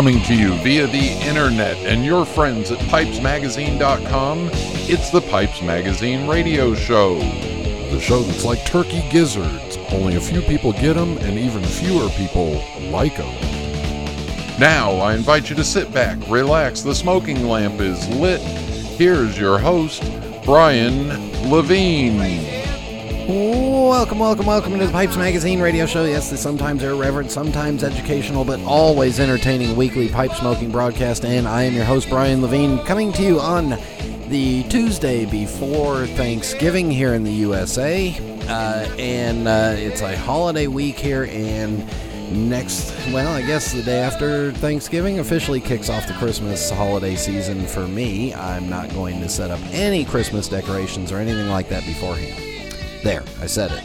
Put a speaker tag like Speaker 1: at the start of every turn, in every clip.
Speaker 1: Coming to you via the internet and your friends at pipesmagazine.com, it's the Pipes Magazine radio show.
Speaker 2: The show that's like turkey gizzards. Only a few people get them, and even fewer people like them.
Speaker 1: Now, I invite you to sit back, relax, the smoking lamp is lit. Here's your host, Brian Levine.
Speaker 3: Welcome, welcome, welcome to the Pipes Magazine radio show. Yes, the sometimes irreverent, sometimes educational, but always entertaining weekly pipe smoking broadcast. And I am your host, Brian Levine, coming to you on the Tuesday before Thanksgiving here in the USA. Uh, and uh, it's a holiday week here, and next, well, I guess the day after Thanksgiving officially kicks off the Christmas holiday season for me. I'm not going to set up any Christmas decorations or anything like that beforehand. There, I said it.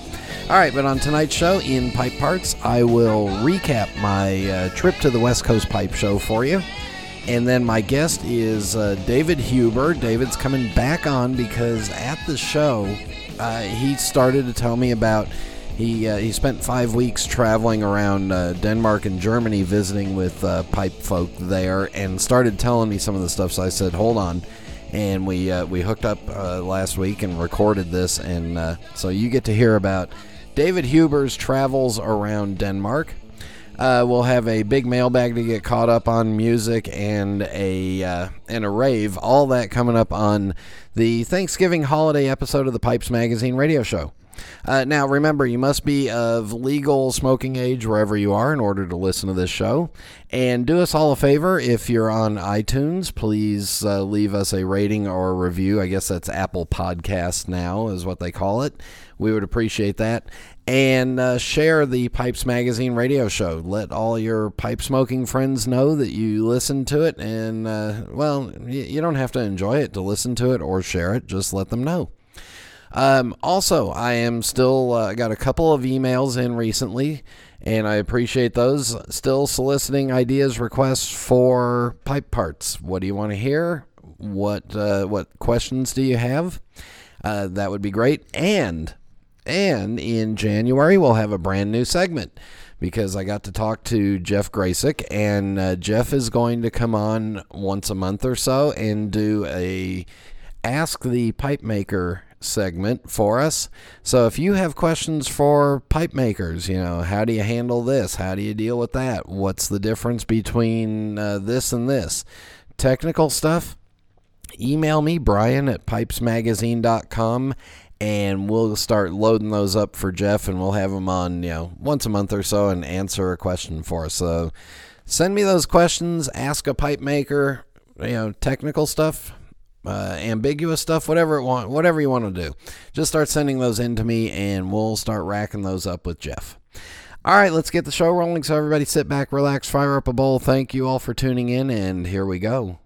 Speaker 3: All right, but on tonight's show in Pipe Parts, I will recap my uh, trip to the West Coast Pipe Show for you. And then my guest is uh, David Huber. David's coming back on because at the show, uh, he started to tell me about. He, uh, he spent five weeks traveling around uh, Denmark and Germany visiting with uh, pipe folk there and started telling me some of the stuff. So I said, hold on and we uh, we hooked up uh, last week and recorded this, and uh, so you get to hear about David Huber's travels around Denmark. Uh, we'll have a big mailbag to get caught up on music and a uh, and a rave. All that coming up on the Thanksgiving holiday episode of the Pipes Magazine radio show. Uh, now, remember, you must be of legal smoking age wherever you are in order to listen to this show. And do us all a favor if you're on iTunes, please uh, leave us a rating or a review. I guess that's Apple Podcast now, is what they call it. We would appreciate that. And uh, share the Pipes Magazine radio show. Let all your pipe smoking friends know that you listen to it. And, uh, well, you don't have to enjoy it to listen to it or share it, just let them know. Um, also, I am still uh, got a couple of emails in recently, and I appreciate those. Still soliciting ideas, requests for pipe parts. What do you want to hear? What uh, what questions do you have? Uh, that would be great. And and in January we'll have a brand new segment because I got to talk to Jeff Gracik, and uh, Jeff is going to come on once a month or so and do a ask the pipe maker segment for us. So if you have questions for pipe makers, you know, how do you handle this? How do you deal with that? What's the difference between uh, this and this? Technical stuff? Email me, Brian at pipesmagazine.com, and we'll start loading those up for Jeff, and we'll have him on, you know, once a month or so and answer a question for us. So send me those questions, ask a pipe maker, you know, technical stuff uh, ambiguous stuff, whatever it want, whatever you want to do. Just start sending those in to me, and we'll start racking those up with Jeff. All right, let's get the show rolling. So everybody, sit back, relax, fire up a bowl. Thank you all for tuning in, and here we go.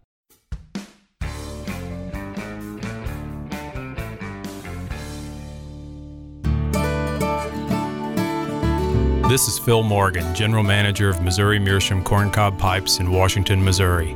Speaker 4: This is Phil Morgan, General Manager of Missouri Meerschaum Corncob Pipes in Washington, Missouri.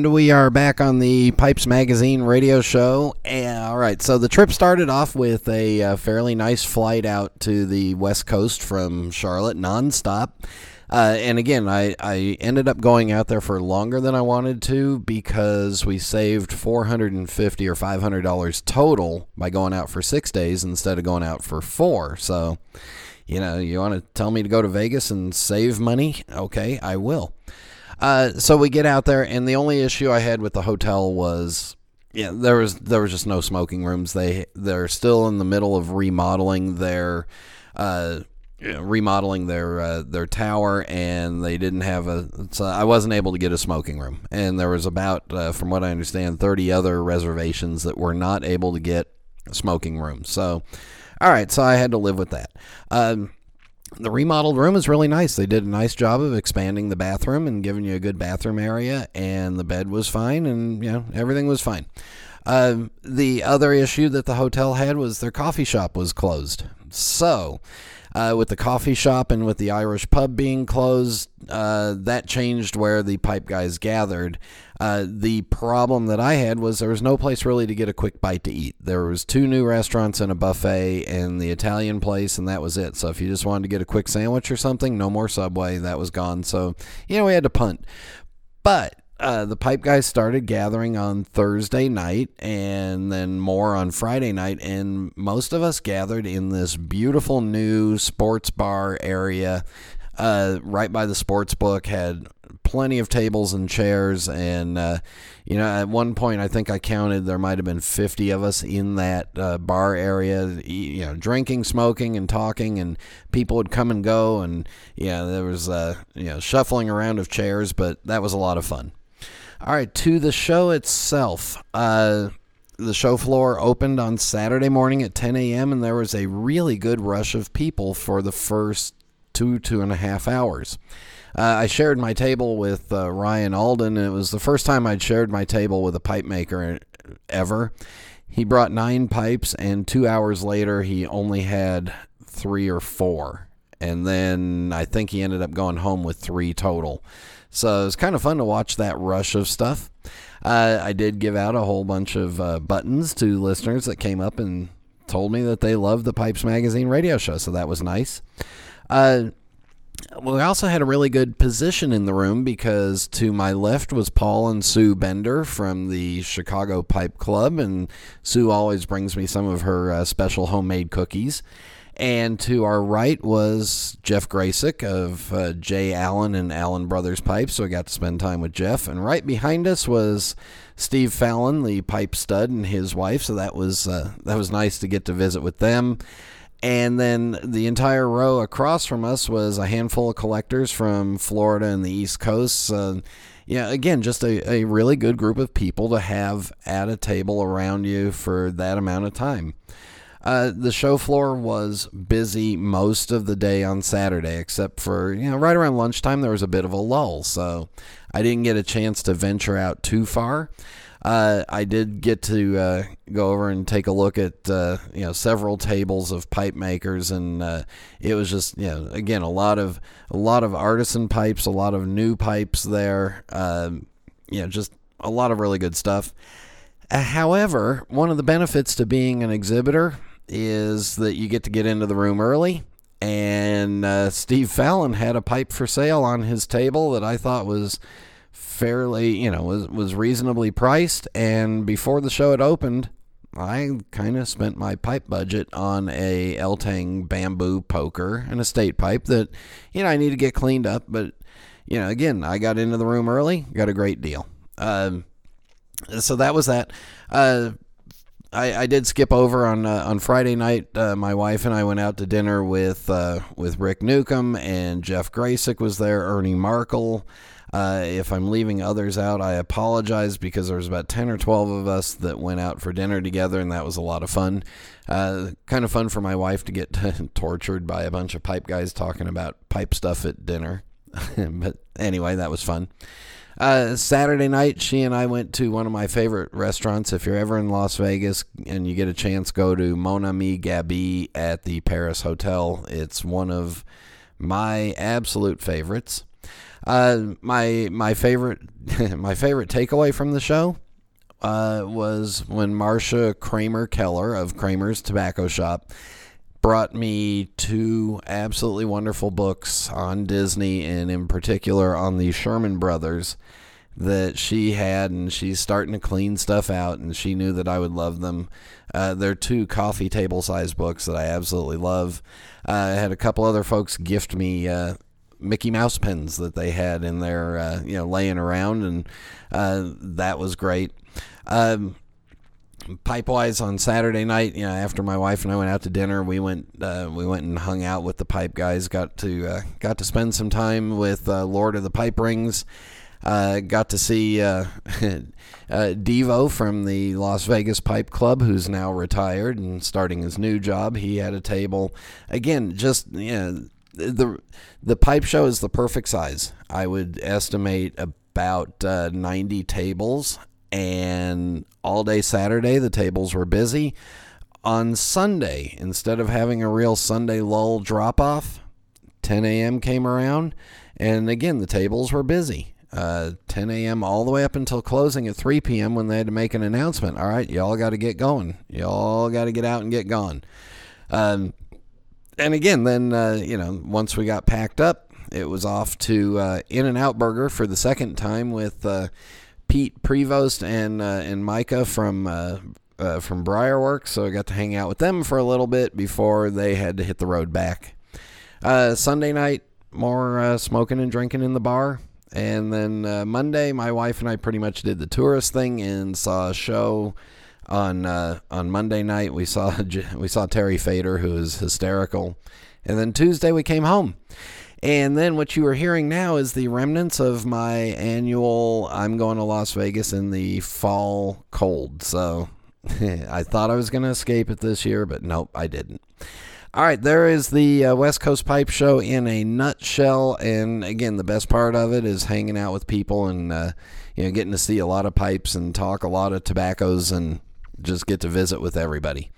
Speaker 3: And we are back on the Pipes Magazine radio show. And, all right, so the trip started off with a uh, fairly nice flight out to the West Coast from Charlotte, nonstop. Uh, and again, I, I ended up going out there for longer than I wanted to because we saved 450 or $500 total by going out for six days instead of going out for four. So, you know, you want to tell me to go to Vegas and save money? Okay, I will. Uh, so we get out there, and the only issue I had with the hotel was, yeah, there was there was just no smoking rooms. They they're still in the middle of remodeling their. Uh, remodeling their uh, their tower and they didn't have a so I wasn't able to get a smoking room and there was about uh, from what I understand 30 other reservations that were not able to get smoking rooms so all right so I had to live with that um, the remodeled room is really nice. They did a nice job of expanding the bathroom and giving you a good bathroom area, and the bed was fine, and you know everything was fine. Um, the other issue that the hotel had was their coffee shop was closed. So, uh, with the coffee shop and with the Irish pub being closed, uh, that changed where the pipe guys gathered. Uh, the problem that I had was there was no place really to get a quick bite to eat. There was two new restaurants and a buffet and the Italian place, and that was it. So if you just wanted to get a quick sandwich or something, no more Subway. That was gone. So you know we had to punt. But uh, the pipe guys started gathering on Thursday night and then more on Friday night. And most of us gathered in this beautiful new sports bar area uh, right by the sports book, had plenty of tables and chairs. And, uh, you know, at one point, I think I counted there might have been 50 of us in that uh, bar area, you know, drinking, smoking, and talking. And people would come and go. And, yeah, there was, uh, you know, shuffling around of chairs, but that was a lot of fun. All right, to the show itself. Uh, the show floor opened on Saturday morning at 10 a.m., and there was a really good rush of people for the first two, two and a half hours. Uh, I shared my table with uh, Ryan Alden, and it was the first time I'd shared my table with a pipe maker ever. He brought nine pipes, and two hours later, he only had three or four. And then I think he ended up going home with three total. So it was kind of fun to watch that rush of stuff. Uh, I did give out a whole bunch of uh, buttons to listeners that came up and told me that they loved the Pipes Magazine radio show, so that was nice. Uh, we also had a really good position in the room because to my left was Paul and Sue Bender from the Chicago Pipe Club, and Sue always brings me some of her uh, special homemade cookies. And to our right was Jeff Gracik of uh, J. Alan and Allen Brothers Pipes, so I got to spend time with Jeff. And right behind us was Steve Fallon, the pipe stud, and his wife. So that was uh, that was nice to get to visit with them. And then the entire row across from us was a handful of collectors from Florida and the East Coast. Uh, yeah, again, just a, a really good group of people to have at a table around you for that amount of time. Uh, the show floor was busy most of the day on Saturday, except for, you know, right around lunchtime, there was a bit of a lull. So I didn't get a chance to venture out too far. Uh, I did get to uh, go over and take a look at uh, you know several tables of pipe makers, and uh, it was just you know again a lot of a lot of artisan pipes, a lot of new pipes there. Um, you know, just a lot of really good stuff. Uh, however, one of the benefits to being an exhibitor is that you get to get into the room early. And uh, Steve Fallon had a pipe for sale on his table that I thought was fairly, you know, was, was reasonably priced. And before the show had opened, I kind of spent my pipe budget on a Eltang bamboo poker and a state pipe that, you know, I need to get cleaned up. But, you know, again, I got into the room early, got a great deal. Um, so that was that. Uh, I, I did skip over on uh, on Friday night. Uh, my wife and I went out to dinner with uh, with Rick Newcomb and Jeff Gracik was there. Ernie Markle. Uh, if I'm leaving others out, I apologize because there was about ten or twelve of us that went out for dinner together, and that was a lot of fun. Uh, kind of fun for my wife to get tortured by a bunch of pipe guys talking about pipe stuff at dinner. but anyway, that was fun. Uh, Saturday night, she and I went to one of my favorite restaurants. If you're ever in Las Vegas and you get a chance, go to Mon Ami Gabi at the Paris Hotel. It's one of my absolute favorites. Uh, my my favorite my favorite takeaway from the show uh, was when Marcia Kramer Keller of Kramer's Tobacco Shop brought me two absolutely wonderful books on Disney and in particular on the Sherman brothers that she had and she's starting to clean stuff out and she knew that I would love them. Uh, they're two coffee table size books that I absolutely love. Uh, I had a couple other folks gift me uh, Mickey Mouse pins that they had in there, uh, you know, laying around and uh, that was great. Um, Pipewise on Saturday night, you know, after my wife and I went out to dinner, we went uh, we went and hung out with the pipe guys. Got to uh, got to spend some time with uh, Lord of the Pipe Rings. Uh, got to see uh, uh, Devo from the Las Vegas Pipe Club, who's now retired and starting his new job. He had a table. Again, just you know, the the pipe show is the perfect size. I would estimate about uh, 90 tables, and all day Saturday the tables were busy. On Sunday, instead of having a real Sunday lull drop off, 10 a.m. came around, and again the tables were busy. Uh, 10 a.m. all the way up until closing at 3 p.m. when they had to make an announcement. All right, y'all got to get going. Y'all got to get out and get gone. Um, and again, then uh, you know, once we got packed up, it was off to uh, In and Out Burger for the second time with uh, Pete Prevost and uh, and Micah from uh, uh, from Briarworks. So I got to hang out with them for a little bit before they had to hit the road back. Sunday night, more smoking and drinking in the bar. And then Monday, my wife and I pretty much did the tourist thing and saw a show on uh, on Monday night we saw we saw Terry Fator who is hysterical, and then Tuesday we came home. And then what you are hearing now is the remnants of my annual I'm going to Las Vegas in the fall cold. So I thought I was going to escape it this year, but nope, I didn't. All right, there is the uh, West Coast Pipe Show in a nutshell. And again, the best part of it is hanging out with people and uh, you know getting to see a lot of pipes and talk a lot of tobaccos and just get to visit with everybody.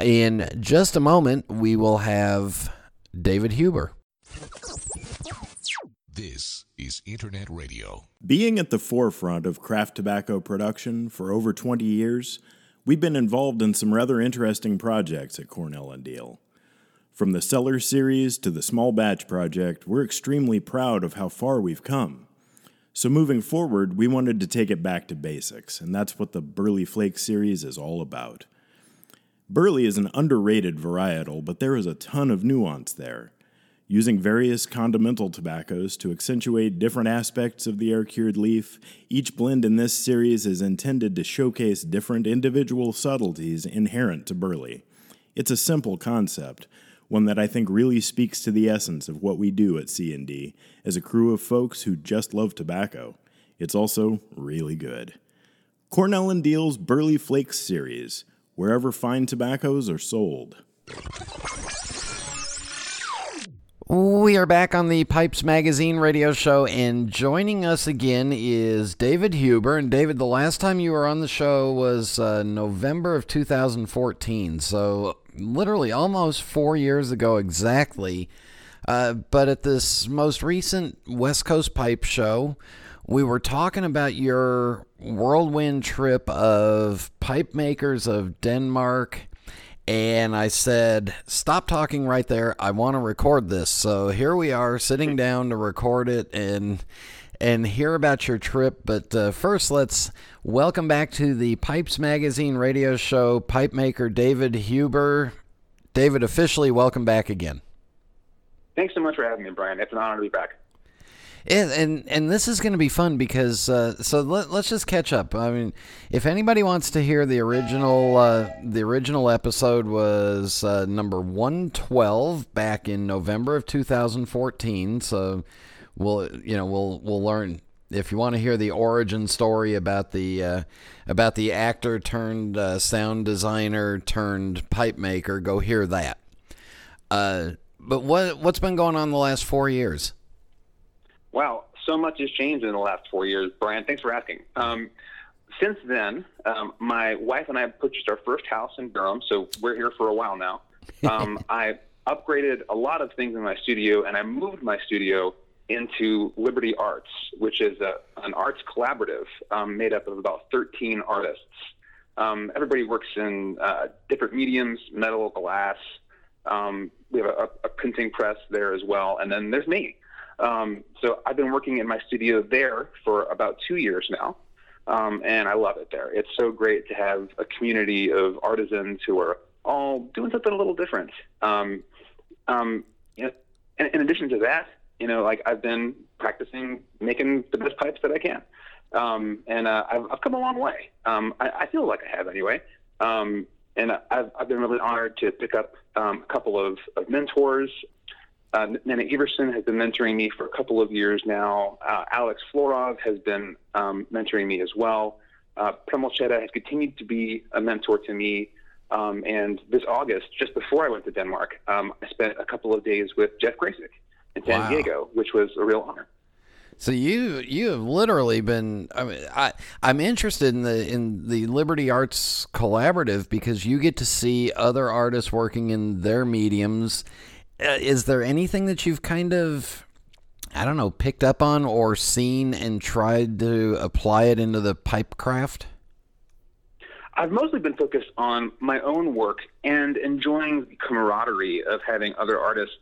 Speaker 3: In just a moment, we will have David Huber.
Speaker 5: This is Internet Radio.
Speaker 6: Being at the forefront of craft tobacco production for over 20 years, we've been involved in some rather interesting projects at Cornell and Diehl. From the Cellar Series to the Small Batch Project, we're extremely proud of how far we've come. So, moving forward, we wanted to take it back to basics, and that's what the Burley Flake series is all about. Burley is an underrated varietal, but there is a ton of nuance there. Using various condimental tobaccos to accentuate different aspects of the air cured leaf, each blend in this series is intended to showcase different individual subtleties inherent to Burley. It's a simple concept, one that I think really speaks to the essence of what we do at C&D as a crew of folks who just love tobacco. It's also really good. Cornell and Diehl's Burley Flakes series, wherever fine tobaccos are sold.
Speaker 3: We are back on the Pipes Magazine radio show, and joining us again is David Huber. And David, the last time you were on the show was uh, November of 2014. So literally almost four years ago exactly. Uh, but at this most recent West Coast Pipe Show, we were talking about your whirlwind trip of pipe makers of Denmark. And I said, stop talking right there. I want to record this. So here we are sitting down to record it. And and hear about your trip. But uh, first, let's welcome back to the Pipes Magazine radio show, pipe maker David Huber. David, officially welcome back again.
Speaker 7: Thanks so much for having me, Brian. It's an honor to be back.
Speaker 3: And and, and this is going to be fun because uh, so let, us just catch up. I mean, if anybody wants to hear the original uh, the original episode was uh, number one twelve back in November of two thousand fourteen. So we'll you know we'll we'll learn if you want to hear the origin story about the uh, about the actor turned uh, sound designer turned pipe maker, go hear that. Uh, but what what's been going on the last four years?
Speaker 7: Wow, so much has changed in the last four years, Brian. Thanks for asking. Um, since then, um, my wife and I purchased our first house in Durham, so we're here for a while now. Um, I upgraded a lot of things in my studio, and I moved my studio into Liberty Arts, which is a, an arts collaborative um, made up of about 13 artists. Um, everybody works in uh, different mediums metal, glass. Um, we have a, a, printing press there as well. And then there's me. Um, so I've been working in my studio there for about two years now. Um, and I love it there. It's so great to have a community of artisans who are all doing something a little different. Um, you know, in, in addition to that, you know, like I've been practicing making the best pipes that I can. Um, and uh, I've, I've come a long way. Um, I, I feel like I have anyway. Um, and I've, I've been really honored to pick up um, a couple of, of mentors. Uh, Nanna Ivarsson has been mentoring me for a couple of years now. Uh, Alex Florov has been um, mentoring me as well. Uh, Premolcheta has continued to be a mentor to me. Um, and this August, just before I went to Denmark, I spent a couple of days with Jeff Gracik in San
Speaker 3: Wow.
Speaker 7: Diego, which was a real honor.
Speaker 3: So you you have literally been. I mean, I I'm interested in the in the Liberty Arts Collaborative because you get to see other artists working in their mediums. Uh, is there anything that you've kind of I don't know picked up on or seen and tried to apply it into the pipe craft?
Speaker 7: I've mostly been focused on my own work and enjoying the camaraderie of having other artists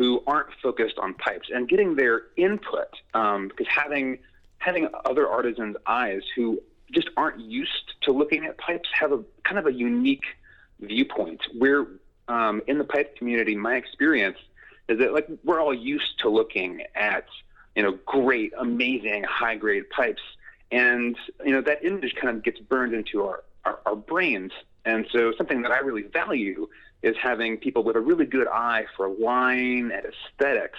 Speaker 7: who aren't focused on pipes and getting their input. Um, because having having other artisans' eyes who just aren't used to looking at pipes have a kind of a unique viewpoint. Where um, in the pipe community, my experience is that like we're all used to looking at you know great, amazing, high grade pipes, and you know that image kind of gets burned into our, our, our brains. And so something that I really value is having people with a really good eye for line and aesthetics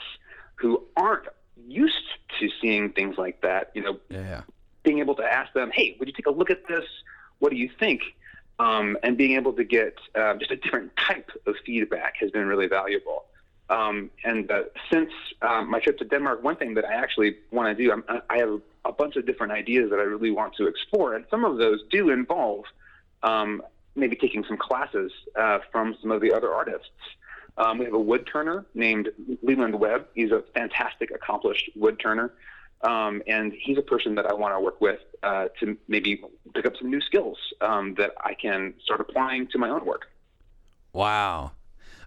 Speaker 7: who aren't used to seeing things like that. You know,
Speaker 3: Yeah.
Speaker 7: being able to ask them, "Hey, would you take a look at this? What do you think?" Um, and being able to get uh, just a different type of feedback has been really valuable. Um, and uh, since um, my trip to Denmark, one thing that I actually want to do, I'm, I have a bunch of different ideas that I really want to explore, and some of those do involve um, maybe taking some classes uh, from some of the other artists. Um, we have a wood turner named Leland Webb. He's a fantastic, accomplished wood turner. Um, and he's a person that I want to work with uh, to maybe pick up some new skills um, that I can start applying to my own work.
Speaker 3: Wow.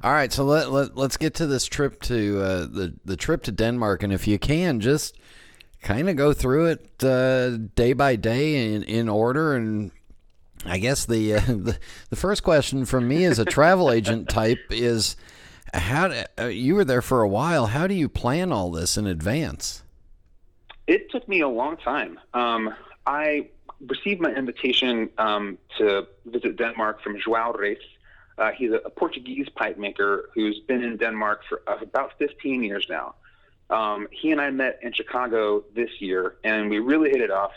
Speaker 3: All right, so let, let let's get to this trip to uh, the the trip to Denmark, and if you can, just kind of go through it uh, day by day in in order. And I guess the, uh, the the first question from me as a travel agent type is, how do, uh, you were there for a while? How do you plan all this in advance?
Speaker 7: It took me a long time. Um, I received my invitation um, to visit Denmark from João Reis. Uh, he's a, a Portuguese pipe maker who's been in Denmark for uh, about 15 years now. Um, he and I met in Chicago this year, and we really hit it off.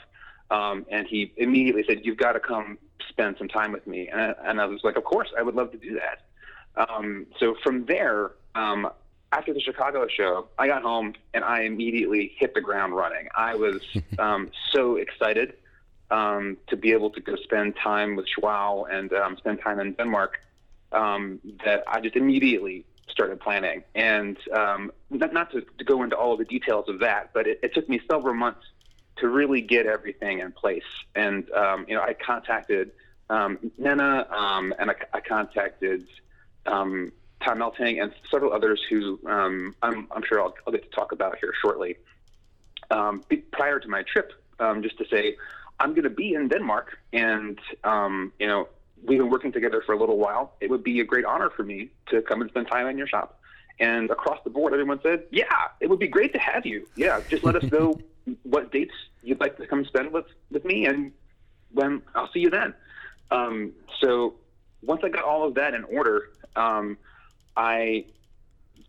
Speaker 7: Um, and he immediately said, "You've got to come spend some time with me." And I, and I was like, "Of course, I would love to do that." Um, so from there, um, after the Chicago show, I got home and I immediately hit the ground running. I was um, so excited um, to be able to go spend time with Joao and um, spend time in Denmark um, that I just immediately started planning. And um, not, not to, to go into all the details of that, but it, it took me several months to really get everything in place. And um, you know, I contacted um, Nanna um, and I, I contacted um, Tom Eltang and several others who um, I'm, I'm sure I'll, I'll get to talk about here shortly. Um, prior to my trip, just to say, I'm going to be in Denmark, and you know, we've been working together for a little while. It would be a great honor for me to come and spend time in your shop. And across the board, everyone said, "Yeah, it would be great to have you. Yeah, just let us know what dates you'd like to come spend with with me, and when I'll see you then." Um, so once I got all of that in order, um, I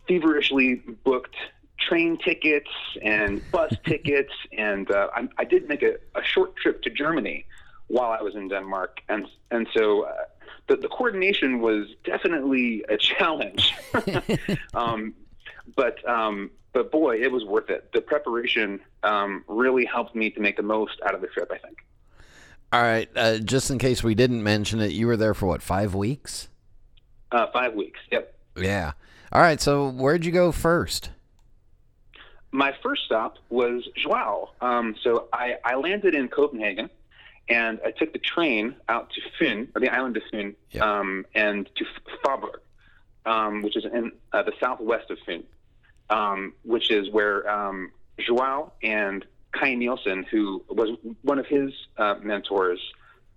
Speaker 7: feverishly booked train tickets and bus tickets, and uh, I, I did make a, a short trip to Germany while I was in Denmark, and and so uh, the, the coordination was definitely a challenge. um, but um, but boy, it was worth it. The preparation um, really helped me to make the most out of the trip. I think.
Speaker 3: All right, uh, just in case we didn't mention it, you were there for what five weeks?
Speaker 7: Uh, five weeks. Yep.
Speaker 3: Yeah. All right, so where'd you go first?
Speaker 7: My first stop was Joao. Um, so I, I landed in Copenhagen, and I took the train out to Fyn, or the island of Fyn,
Speaker 3: Yeah.
Speaker 7: um, and to Faaborg, um, which is in uh, the southwest of Fyn, um, which is where um, Joao and Kai Nielsen, who was one of his uh, mentors,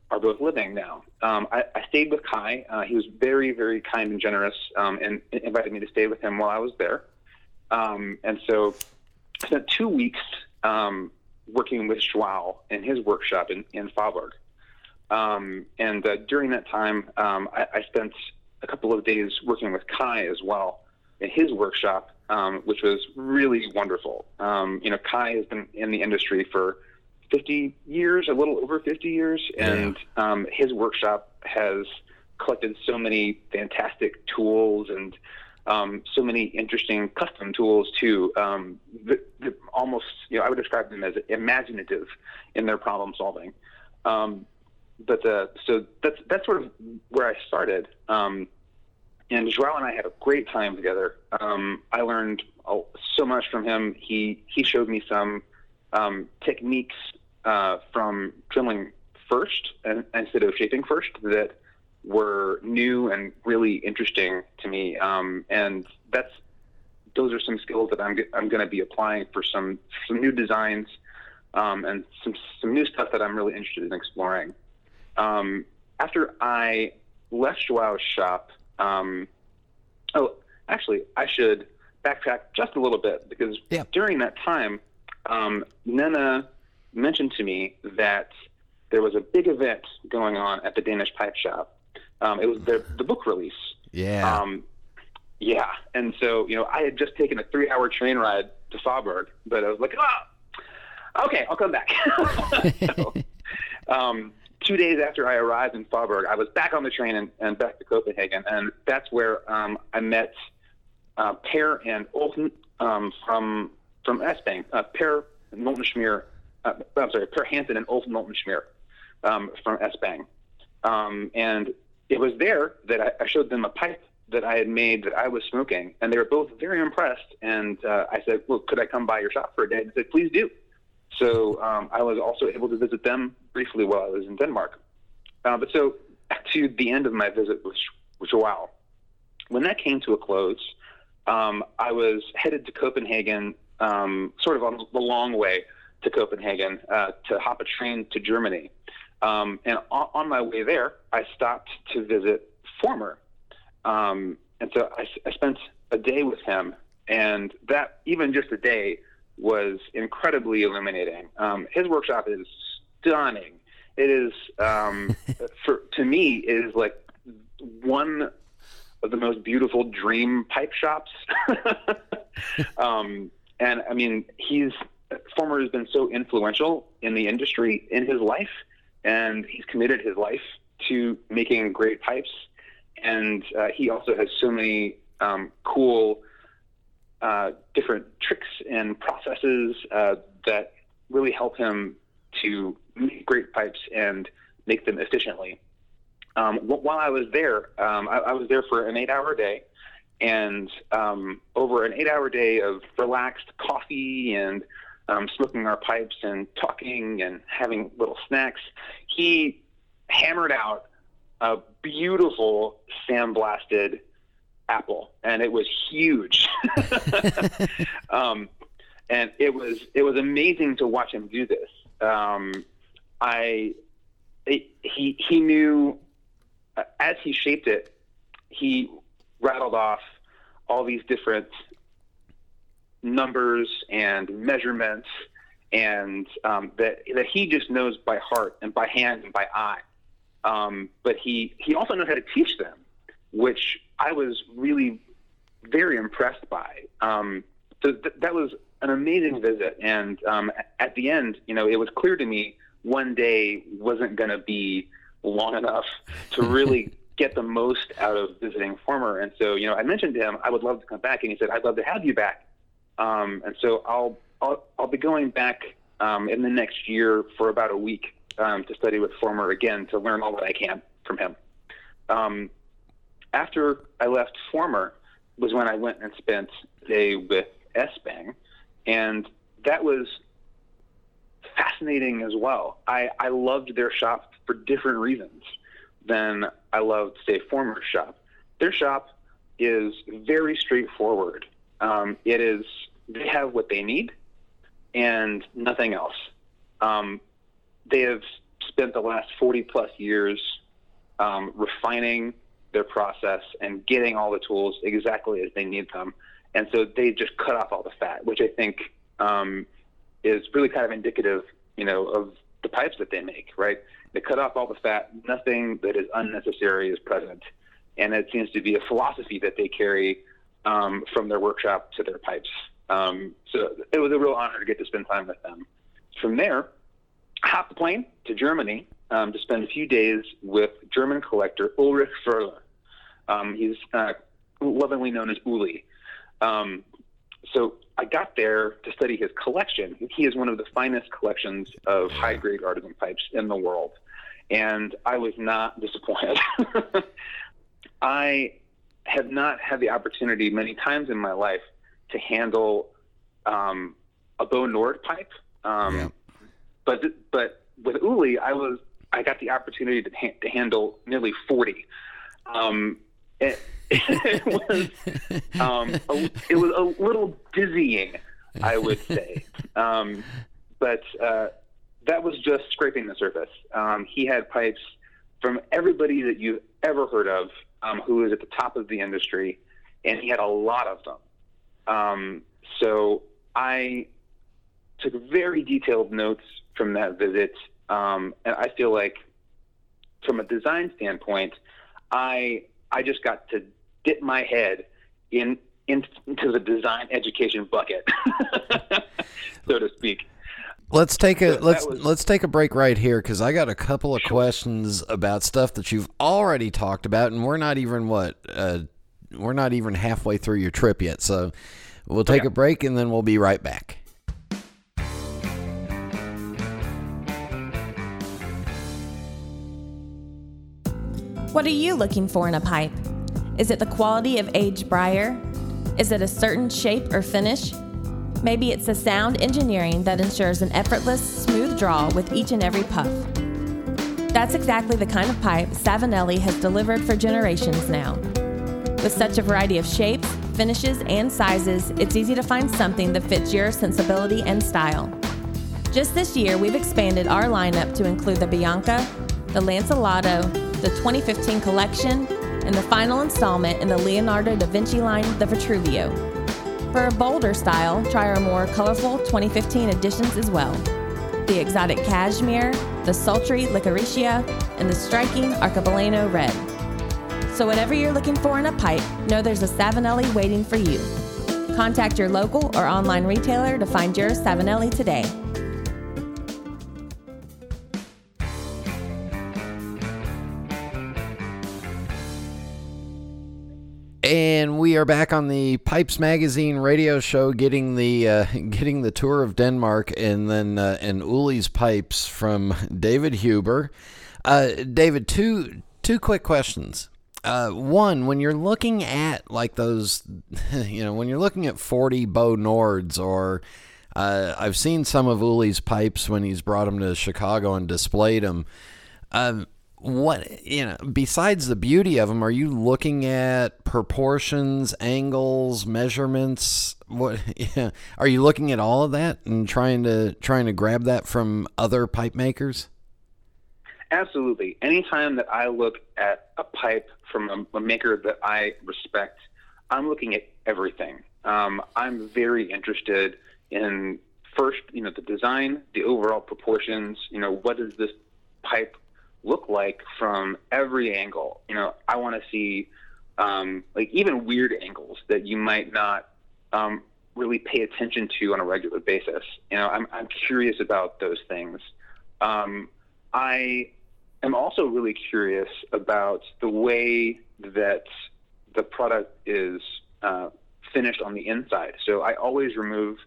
Speaker 7: are both living now. Um, I, I stayed with Kai. Uh, he was very, very kind and generous, um, and invited me to stay with him while I was there. Um, and so I spent two weeks um, working with Joao in his workshop in, in Faaborg. Um, and uh, during that time, um, I, I spent a couple of days working with Kai as well in his workshop, um, which was really wonderful. Um, you know, Kai has been in the industry for 50 years, a little over 50 years, and um, his workshop has collected so many fantastic tools and um, so many interesting custom tools too. Um, the, the almost, you know, I would describe them as imaginative in their problem solving. Um, but uh, so that's that's sort of where I started. And Joao and I had a great time together. Um, I learned oh, so much from him. He he showed me some um, techniques uh, from drilling first and, instead of shaping first that were new and really interesting to me. Um, and that's those are some skills that I'm I'm going to be applying for some some new designs um, and some some new stuff that I'm really interested in exploring. Um, after I left Joao's shop, um, oh, actually, I should backtrack just a little bit because
Speaker 3: Yeah.
Speaker 7: during that time, um, Nanna mentioned to me that there was a big event going on at the Danish Pipe Shop. Um, it was the, the book release.
Speaker 3: Yeah.
Speaker 7: Um, yeah, and so you know, I had just taken a three-hour train ride to Faaborg, but I was like, oh, okay, I'll come back. so, um, two days after I arrived in Faaborg, I was back on the train and, and back to Copenhagen, and that's where um, I met uh, Per and Olsen um, from from S. Bang. Uh, per Noltensmeier, uh, I'm sorry, Per Hansen and Olsen Noltensmeier um, from S. Bang. Um, and it was there that I, I showed them a pipe that I had made that I was smoking, and they were both very impressed. And uh, I said, "Well, could I come by your shop for a day?" And they said, "Please do." So um, I was also able to visit them briefly while I was in Denmark. Uh, but so back to the end of my visit with, with Joao. When that came to a close, um, I was headed to Copenhagen, um, sort of on the long way to Copenhagen uh, to hop a train to Germany. Um, and on, on my way there, I stopped to visit Former. Um, and so I, I spent a day with him, and that even just a day was incredibly illuminating. Um, his workshop is stunning. It is, um, for to me, it is like one of the most beautiful dream pipe shops. um, and I mean, he's former has been so influential in the industry in his life, and he's committed his life to making great pipes. And uh, he also has so many um, cool uh, different tricks and processes uh, that really help him to make great pipes and make them efficiently. Um, wh- while I was there, um, I, I was there for an eight-hour day, and um, over an eight-hour day of relaxed coffee and um, smoking our pipes and talking and having little snacks, he hammered out a beautiful sandblasted apple, and it was huge. um, and it was it was amazing to watch him do this. Um, I it, he he knew uh, as he shaped it, he rattled off all these different numbers and measurements, and um, that that he just knows by heart and by hand and by eye. Um, but he he also knows how to teach them, which I was really very impressed by. Um, so th- that was an amazing visit, and um, at the end, you know, it was clear to me one day wasn't going to be long enough to really get the most out of visiting former. And so, you know, I mentioned to him I would love to come back, and he said I'd love to have you back. Um, and so I'll, I'll I'll be going back um, in the next year for about a week um, to study with former again to learn all that I can from him. Um, after I left former was when I went and spent a day with S-Bang, and that was fascinating as well. I, I loved their shop for different reasons than I loved, say, former shop. Their shop is very straightforward. Um, it is they have what they need and nothing else. Um, they have spent the last 40 plus years um, refining their process and getting all the tools exactly as they need them. And so they just cut off all the fat, which I think um, is really kind of indicative, you know, of the pipes that they make, right? They cut off all the fat. Nothing that is unnecessary is present. And it seems to be a philosophy that they carry um, from their workshop to their pipes. Um, so it was a real honor to get to spend time with them. From there, hop the plane to Germany um, to spend a few days with German collector Ulrich Förler. Um, he's uh, lovingly known as Uli. Um, so I got there to study his collection. He has one of the finest collections of high grade artisan pipes in the world. And I was not disappointed. I have not had the opportunity many times in my life to handle um, a Bo Nordh pipe. Um,
Speaker 3: Yeah.
Speaker 7: But but with Uli, I was I got the opportunity to, ha- to handle nearly forty. Um, it, was um, a, it was a little dizzying, I would say. Um, but uh, that was just scraping the surface. Um, he had pipes from everybody that you've ever heard of, um, who is at the top of the industry, and he had a lot of them. Um, so I took very detailed notes from that visit, um, and I feel like, from a design standpoint, I I just got to dip my head in, in into the design education bucket, so to speak.
Speaker 3: Let's take a
Speaker 7: that
Speaker 3: let's
Speaker 7: was-
Speaker 3: let's take a break right here because I got a couple of questions about stuff that you've already talked about, and we're not even what uh, we're not even halfway through your trip yet. So we'll take
Speaker 7: Okay.
Speaker 3: a break and then we'll be right back.
Speaker 8: What are you looking for in a pipe? Is it the quality of aged briar? Is it a certain shape or finish? Maybe it's the sound engineering that ensures an effortless, smooth draw with each and every puff. That's exactly the kind of pipe Savinelli has delivered for generations now. With such a variety of shapes, finishes, and sizes, it's easy to find something that fits your sensibility and style. Just this year, we've expanded our lineup to include the Bianca, the Lancelotto, the 2015 collection, and the final installment in the Leonardo da Vinci line, the Vitruvio. For a bolder style, try our more colorful 2015 editions as well. The exotic cashmere, the sultry licoricia, and the striking archipelago red. So whatever you're looking for in a pipe, know there's a Savinelli waiting for you. Contact your local or online retailer to find your Savinelli today.
Speaker 3: And we are back on the Pipes Magazine radio show, getting the uh, getting the tour of Denmark, and then uh, and Uli's pipes from David Huber. Uh, David, two two quick questions. Uh, one, when you're looking at like those, you know, when you're looking at 40 Bo Nordhs, or uh, I've seen some of Uli's pipes when he's brought them to Chicago and displayed them. Um, what you know besides the beauty of them are you looking at proportions angles measurements what yeah, are you looking at all of that and trying to trying to grab that from other pipe makers
Speaker 7: Absolutely. Anytime that I look at a pipe from a, a maker that I respect, I'm looking at everything. Um, I'm very interested in first, you know, the design, the overall proportions. You know, what is this pipe look like from every angle? You know, I want to see um, like even weird angles that you might not um, really pay attention to on a regular basis. You know, I'm, I'm curious about those things. Um, I am also really curious about the way that the product is uh, finished on the inside. So I always remove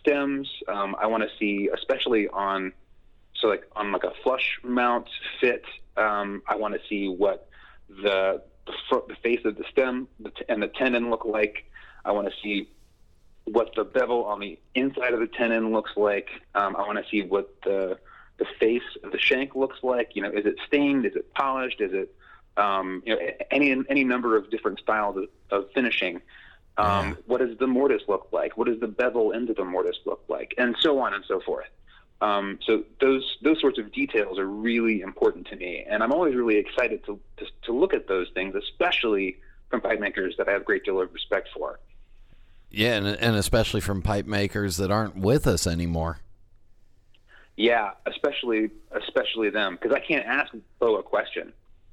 Speaker 7: stems. Um, I want to see, especially on, so like on like a flush mount fit. Um, I want to see what the the, fr- the face of the stem and the tenon look like. I want to see what the bevel on the inside of the tenon looks like. Um, I want to see what the the face of the shank looks like. You know, is it stained? Is it polished? Is it um, you know any any number of different styles of, of finishing? Um, What does the mortise look like? What does the bevel into the mortise look like? And so on and so forth. Um, so those those sorts of details are really important to me, and I'm always really excited to to, to look at those things, especially from pipe makers that I have a great deal of respect for.
Speaker 3: yeah and, and especially from pipe makers that aren't with us anymore
Speaker 7: Yeah, especially especially them because I can't ask Bo a question.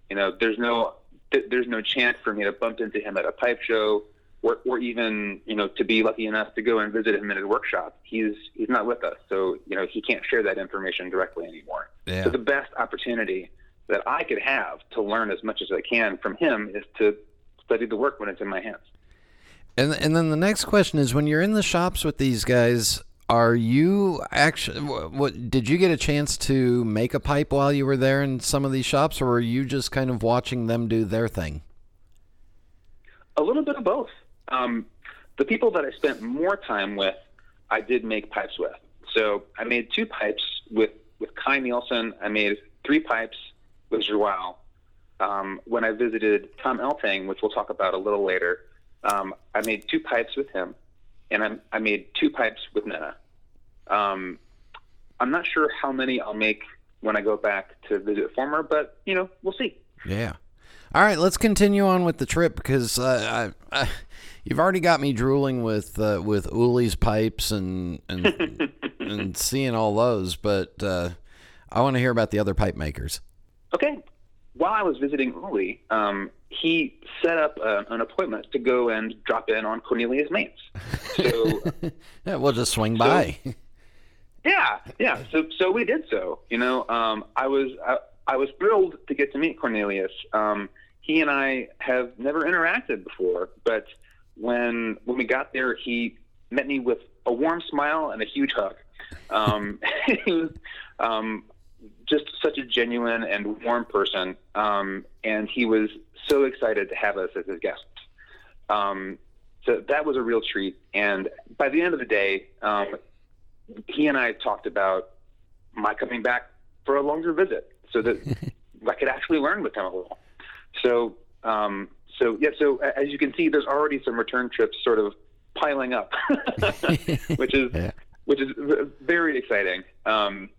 Speaker 7: You know, there's no th- there's no chance for me to bump into him at a pipe show or, or even you know to be lucky enough to go and visit him in his workshop. He's he's not with us, so you know he can't share that information directly anymore.
Speaker 3: Yeah.
Speaker 7: So the best opportunity that I could have to learn as much as I can from him is to study the work when it's in my hands.
Speaker 3: And and then the next question is when you're in the shops with these guys, are you actually what, what did you get a chance to make a pipe while you were there in some of these shops or were you just kind of watching them do their thing?
Speaker 7: A little bit of both. Um, the people that I spent more time with, I did make pipes with. So I made two pipes with with Kai Nielsen. I made three pipes with Joao. Um, when I visited Tom Eltang, which we'll talk about a little later, um, I made two pipes with him, and I, I made two pipes with Nanna. Um, I'm not sure how many I'll make when I go back to visit Former, but you know, we'll see.
Speaker 3: Yeah. All right, let's continue on with the trip because uh, I, I, you've already got me drooling with uh, with Uli's pipes and and and seeing all those, but uh, I want to hear about the other pipe makers.
Speaker 7: Okay. While I was visiting Uli, um, he set up uh, an appointment to go and drop in on Cornelius Mänz. So
Speaker 3: Yeah, we'll just swing by.
Speaker 7: yeah, yeah. So so we did so. You know, um, I was I, I was thrilled to get to meet Cornelius. Um, he and I have never interacted before, but when when we got there, he met me with a warm smile and a huge hug. Um, he was um, just such a genuine and warm person, um, and he was so excited to have us as his guests. Um, so that was a real treat. And by the end of the day, um, he and I talked about my coming back for a longer visit, so that I could actually learn with him a little. So, um, so yeah. So as you can see, there's already some return trips sort of piling up, which is
Speaker 3: Yeah.
Speaker 7: which is very exciting. Um,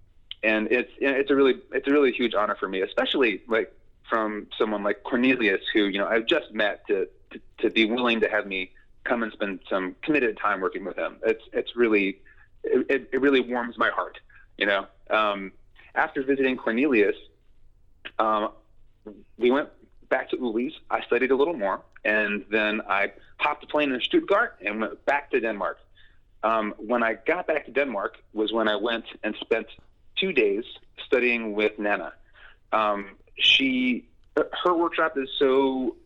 Speaker 7: and it's it's a really it's a really huge honor for me, especially like from someone like Cornelius, who you know I've just met to to, to be willing to have me come and spend some committed time working with him. It's it's really it, it- it really warms my heart. You know, um, after visiting Cornelius, um, we went back to Uli's. I studied a little more, and then I hopped a plane in Stuttgart and went back to Denmark. Um, when I got back to Denmark was when I went and spent two days studying with Nanna. Um, she, her workshop is so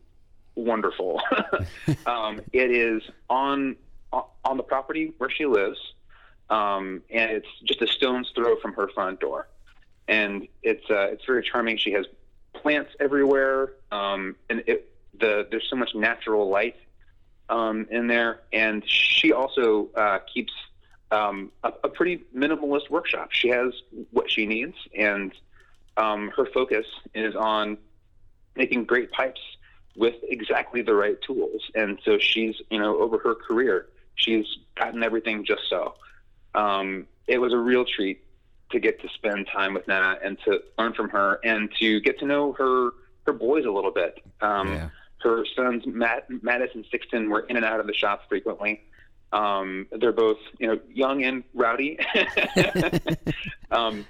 Speaker 7: wonderful. um, it is on on the property where she lives, um, and it's just a stone's throw from her front door. And it's uh, it's very charming. She has plants everywhere, um, and it, the there's so much natural light um, in there. And she also uh, keeps um, a, a pretty minimalist workshop. She has what she needs, and um, her focus is on making great pipes with exactly the right tools. And so she's, you know, over her career, she's gotten everything just so. Um, it was a real treat to get to spend time with Nanna and to learn from her and to get to know her her boys a little bit. Um,
Speaker 3: Yeah.
Speaker 7: Her sons, Matt, Mattis and Sixton, were in and out of the shop frequently. Um, they're both, you know, young and rowdy, um,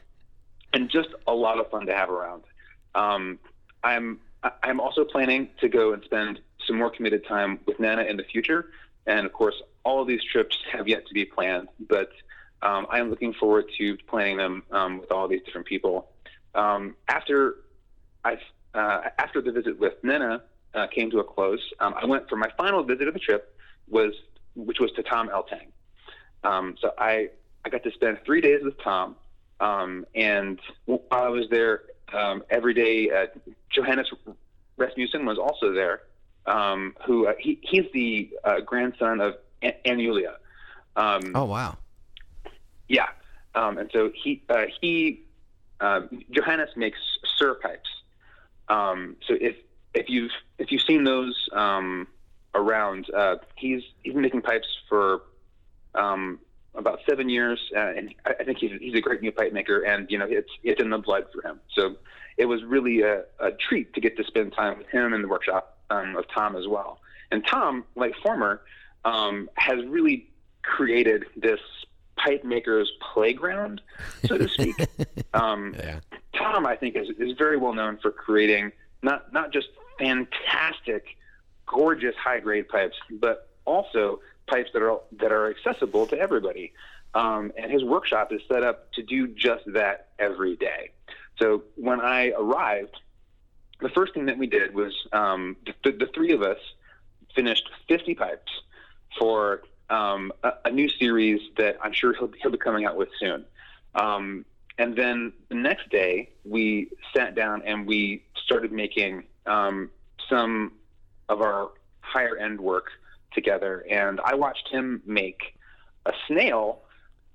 Speaker 7: and just a lot of fun to have around. Um, I'm I'm also planning to go and spend some more committed time with Nanna in the future, and of course, all of these trips have yet to be planned, but um, I am looking forward to planning them um, with all these different people. Um, after I uh, after the visit with Nanna uh, came to a close, um, I went for my final visit of the trip was which was to Tom Eltang. Um, so I I got to spend three days with Tom, and while I was there every day, uh, Johannes Rasmussen was also there. Um, who uh, he he's the uh, grandson of Julia. Um,
Speaker 3: Oh wow.
Speaker 7: Yeah, um, and so he uh, he uh, Johannes makes Suhr pipes. Um, so if if you've if you've seen those um, around, uh, he's he's been making pipes for um, about seven years, uh, and I, I think he's he's a great new pipe maker, and you know it's it's in the blood for him. So it was really a, a treat to get to spend time with him in the workshop um, of Tom as well. And Tom, like Former, has really created this pipe maker's playground, so to speak. um,
Speaker 3: Yeah.
Speaker 7: Tom, I think, is, is very well known for creating not not just fantastic, gorgeous high grade pipes, but also pipes that are that are accessible to everybody. Um, and his workshop is set up to do just that every day. So when I arrived, the first thing that we did was um, the, the, three of us finished 50 pipes for um, a, a, new series that I'm sure he'll, he'll be coming out with soon. Um, and then the next day, we sat down and we started making um, some of our higher end work together. And I watched him make a snail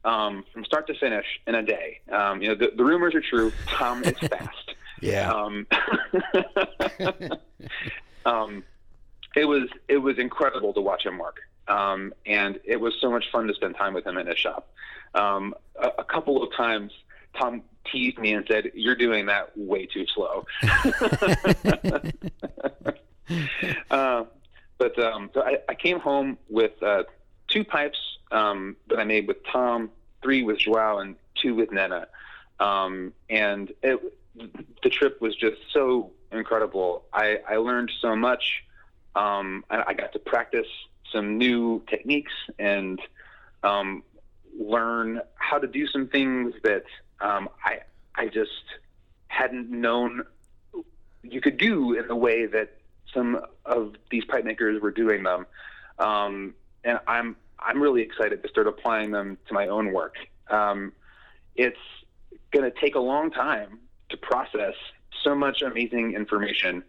Speaker 7: um, from start to finish in a day. Um, you know, the, the, rumors are true. Tom is fast.
Speaker 3: yeah.
Speaker 7: Um, um, it was it was incredible to watch him work, um, and it was so much fun to spend time with him in his shop. Um, a, a, couple of times, Tom teased me and said, "You're doing that way too slow." uh, but um, so I, I, came home with uh, two pipes um, that I made with Tom, three with Joao, and two with Nanna. Um, and it, the trip was just so incredible. I, I learned so much. Um, I, I, got to practice some new techniques and um, learn how to do some things that um, I I just hadn't known you could do in the way that some of these pipe makers were doing them. Um, and I'm I'm really excited to start applying them to my own work. Um, it's going to take a long time to process so much amazing information,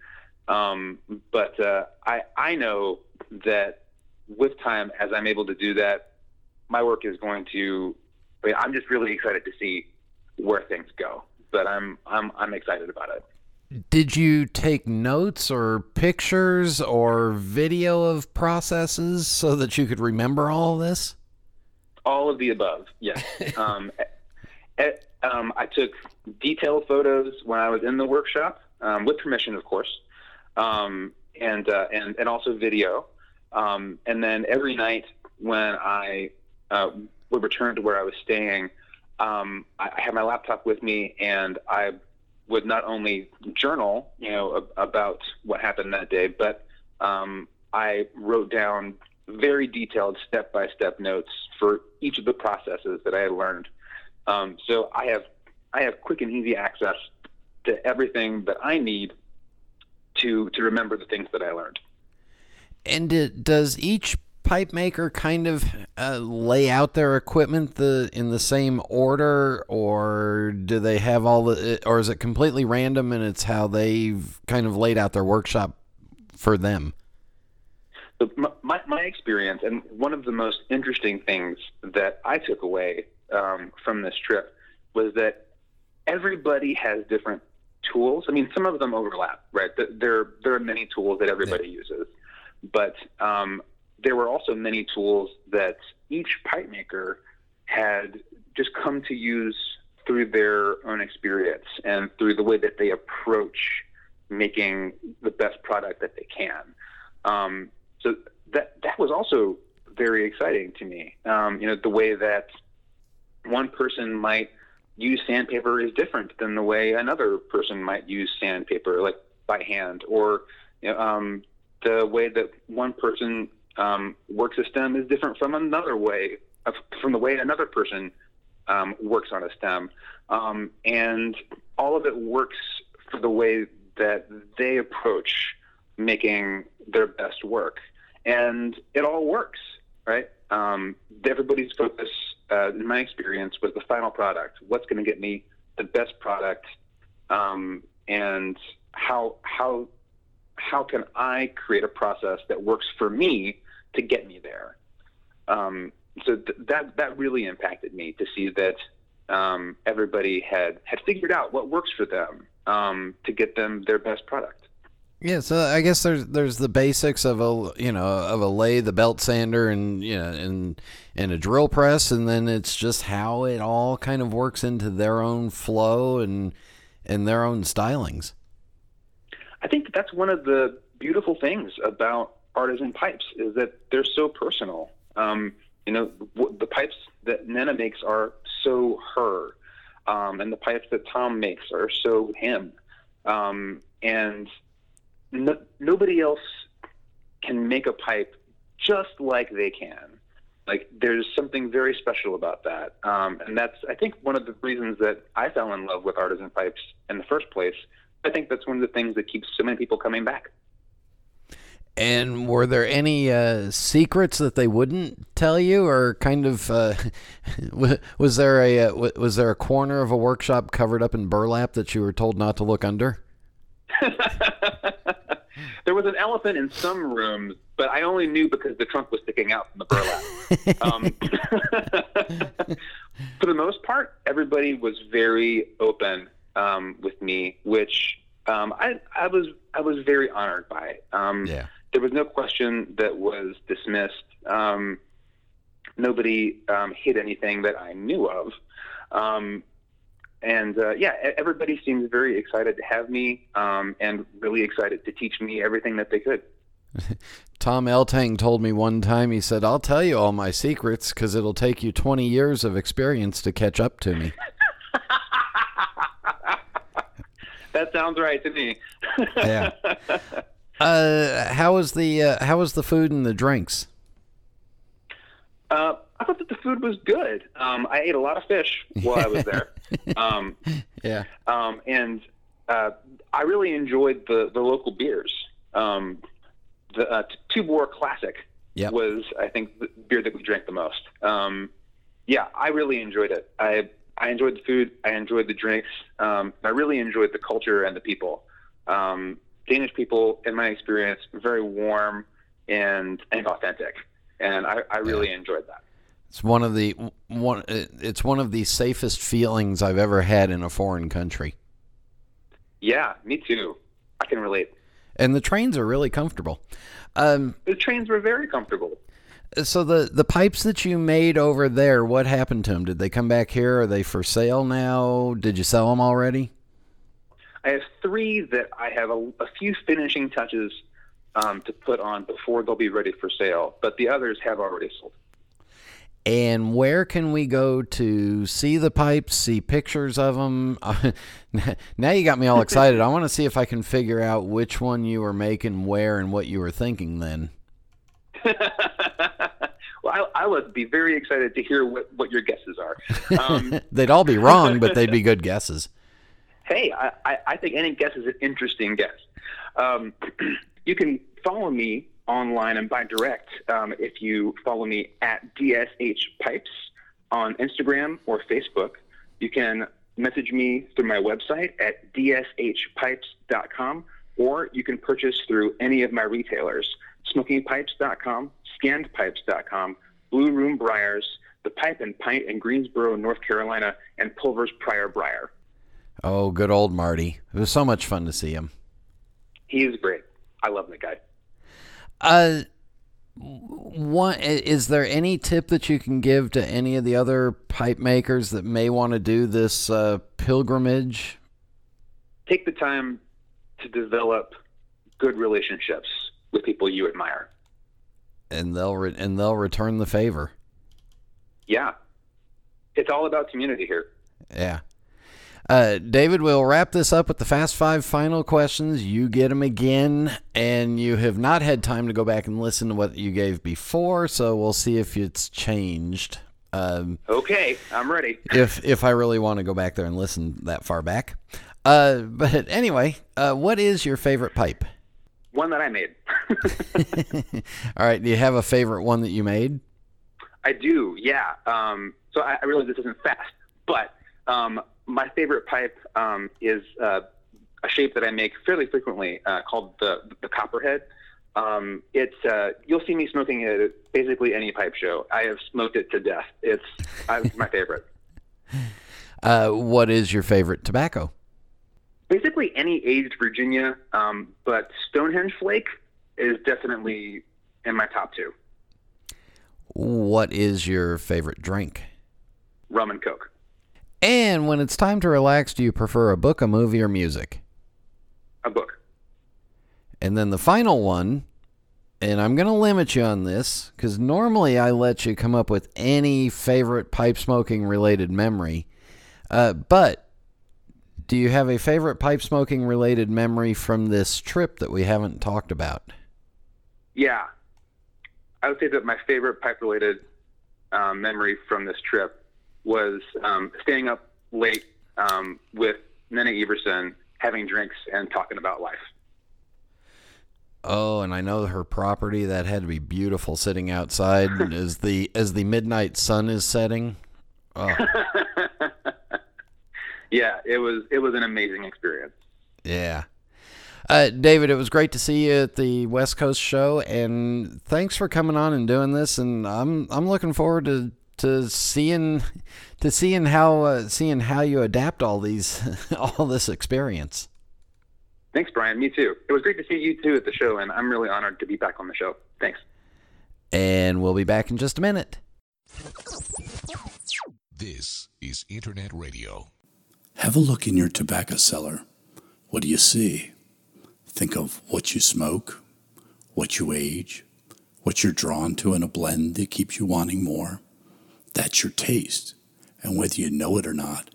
Speaker 7: um, but uh, I I know that with time, as I'm able to do that, my work is going to. I mean, I'm just really excited to see where things go. But I'm I'm I'm excited about it.
Speaker 3: Did you take notes or pictures or video of processes so that you could remember all of this?
Speaker 7: All of the above, yes. um, at, um, I took detailed photos when I was in the workshop, um, with permission, of course, um, and, uh, and, and also video. Um, and then every night when I uh, would return to where I was staying, um, I, I had my laptop with me and I would not only journal, you know, about what happened that day, but um, I wrote down very detailed step-by-step notes for each of the processes that I had learned. Um, so I have I have quick and easy access to everything that I need to to remember the things that I learned.
Speaker 3: And does each pipe maker kind of uh, lay out their equipment the in the same order, or do they have all the, or is it completely random and it's how they've kind of laid out their workshop for them?
Speaker 7: So my, my experience, and one of the most interesting things that I took away um, from this trip was that everybody has different tools. I mean, some of them overlap, right? There, there are many tools that everybody yeah. uses, but um, there were also many tools that each pipe maker had just come to use through their own experience and through the way that they approach making the best product that they can. Um, so that that was also very exciting to me. Um, you know, the way that one person might use sandpaper is different than the way another person might use sandpaper, like by hand, or you know, um, the way that one person um, works a stem is different from another way, uh, from the way another person um, works on a stem. Um, and all of it works for the way that they approach making their best work. And it all works, right? Um, everybody's focus, uh, in my experience, was the final product. What's going to get me the best product? Um, and how, how, how can I create a process that works for me to get me there. Um, so th- that that really impacted me to see that um, everybody had had figured out what works for them um, to get them their best product.
Speaker 3: Yeah, so I guess there's there's the basics of a you know of a lathe, the belt sander, and you know and and a drill press, and then it's just how it all kind of works into their own flow and and their own stylings.
Speaker 7: I think that's one of the beautiful things about artisan pipes is that they're so personal. Um, you know, the pipes that Nanna makes are so her, um, and the pipes that Tom makes are so him. Um, and no, nobody else can make a pipe just like they can. Like there's something very special about that, um, and that's I think one of the reasons that I fell in love with artisan pipes in the first place. I think that's one of the things that keeps so many people coming back.
Speaker 3: And were there any uh, secrets that they wouldn't tell you, or kind of uh, was there a uh, was there a corner of a workshop covered up in burlap that you were told not to look under?
Speaker 7: there was an elephant in some rooms, but I only knew because the trunk was sticking out from the burlap. um, for the most part, everybody was very open um, with me, which um, I, I was I was very honored by. Um,
Speaker 3: Yeah.
Speaker 7: There was no question that was dismissed. Um, nobody um, hid anything that I knew of. Um, and uh, yeah, everybody seems very excited to have me um, and really excited to teach me everything that they could.
Speaker 3: Tom Eltang told me one time. He said, "I'll tell you all my secrets because it'll take you 20 years of experience to catch up to me."
Speaker 7: That sounds right to me.
Speaker 3: Yeah. Uh, how was the uh, how was the food and the drinks?
Speaker 7: Uh, I thought that the food was good. Um, I ate a lot of fish while I was there, um,
Speaker 3: Yeah.
Speaker 7: um, and uh, I really enjoyed the the local beers. Um, the uh, Tuborg Classic
Speaker 3: Yep.
Speaker 7: was, I think, the beer that we drank the most. Um, yeah, I really enjoyed it. I I enjoyed the food. I enjoyed the drinks. Um, I really enjoyed the culture and the people. Um, Danish people, in my experience, very warm and and authentic, and I, I really enjoyed that.
Speaker 3: It's one of the one. It's one of the safest feelings I've ever had in a foreign country.
Speaker 7: Yeah, me too. I can relate.
Speaker 3: And the trains are really comfortable. Um,
Speaker 7: The trains were very comfortable.
Speaker 3: So the the pipes that you made over there, what happened to them? Did they come back here? Are they for sale now? Did you sell them already?
Speaker 7: I have three that I have a, a few finishing touches um, to put on before they'll be ready for sale, but the others have already sold.
Speaker 3: And where can we go to see the pipes, see pictures of them? now you got me all excited. I want to see if I can figure out which one you were making, where, and what you were thinking then.
Speaker 7: well, I, I would be very excited to hear what, what your guesses are. Um,
Speaker 3: They'd all be wrong, but they'd be good guesses.
Speaker 7: hey, I, I, I think any guess is an interesting guess. Um, you can follow me online and by direct um, if you follow me at DSH Pipes on Instagram or Facebook. You can message me through my website at dshpipes.com or you can purchase through any of my retailers smokingpipes.com, scandpipes.com, Blue Room Briars, The Pipe and Pint in Greensboro, North Carolina, and Pulver's Prior Briar.
Speaker 3: Oh, good old Marty. It was so much fun to see him.
Speaker 7: He is great. I love that guy.
Speaker 3: Uh, what is there any tip that you can give to any of the other pipe makers that may want to do this uh, pilgrimage?
Speaker 7: Take the time to develop good relationships with people you admire.
Speaker 3: And they'll re- and they'll return the favor.
Speaker 7: Yeah. It's all about community here.
Speaker 3: Yeah. Uh, David, we'll wrap this up with the fast five final questions. You get them again, and you have not had time to go back and listen to what you gave before, so we'll see if it's changed. Um,
Speaker 7: Okay, I'm ready.
Speaker 3: if if I really want to go back there and listen that far back. Uh, but anyway, uh, what is your favorite pipe?
Speaker 7: One that I made.
Speaker 3: All right, do you have a favorite one that you made?
Speaker 7: I do, yeah. Um, so I, I realize this isn't fast, but um, my favorite pipe um, is uh, a shape that I make fairly frequently uh, called the the copperhead. Um, it's uh, you'll see me smoking it at basically any pipe show. I have smoked it to death. It's, it's my favorite.
Speaker 3: Uh, what is your favorite tobacco?
Speaker 7: Basically any aged Virginia, um, but Stonehenge Flake is definitely in my top two.
Speaker 3: What is your favorite drink?
Speaker 7: Rum and Coke.
Speaker 3: And when it's time to relax, do you prefer a book, a movie, or music?
Speaker 7: A book.
Speaker 3: And then the final one, and I'm going to limit you on this because normally I let you come up with any favorite pipe smoking related memory. Uh, but do you have a favorite pipe smoking related memory from this trip that we haven't talked about?
Speaker 7: Yeah. I would say that my favorite pipe related um, memory from this trip was um, staying up late um, with Nanna Ivarsson, having drinks and talking about life.
Speaker 3: Oh, and I know her property that had to be beautiful sitting outside as the as the midnight sun is setting. Oh.
Speaker 7: yeah, it was it was an amazing experience.
Speaker 3: Yeah. Uh, David, it was great to see you at the West Coast show, and thanks for coming on and doing this. And I'm I'm looking forward to, to seeing to seeing how uh, seeing how you adapt all these all this experience.
Speaker 7: Thanks, Brian. Me too. It was great to see you too at the show, and I'm really honored to be back on the show. Thanks.
Speaker 3: And we'll be back in just a minute.
Speaker 5: This is Internet Radio.
Speaker 9: Have a look in your tobacco cellar. What do you see? Think of what you smoke, what you age, what you're drawn to in a blend that keeps you wanting more. That's your taste. And whether you know it or not,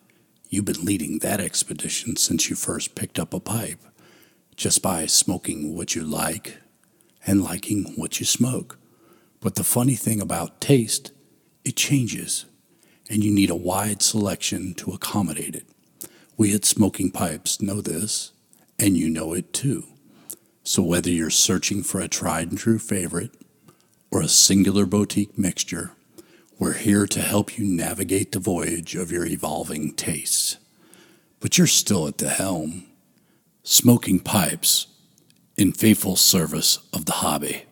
Speaker 9: you've been leading that expedition since you first picked up a pipe, just by smoking what you like and liking what you smoke. But the funny thing about taste, it changes, and you need a wide selection to accommodate it. We at Smoking Pipes know this, and you know it too. So whether you're searching for a tried and true favorite or a singular boutique mixture, we're here to help you navigate the voyage of your evolving tastes. But you're still at the helm, smoking pipes in faithful service of the hobby.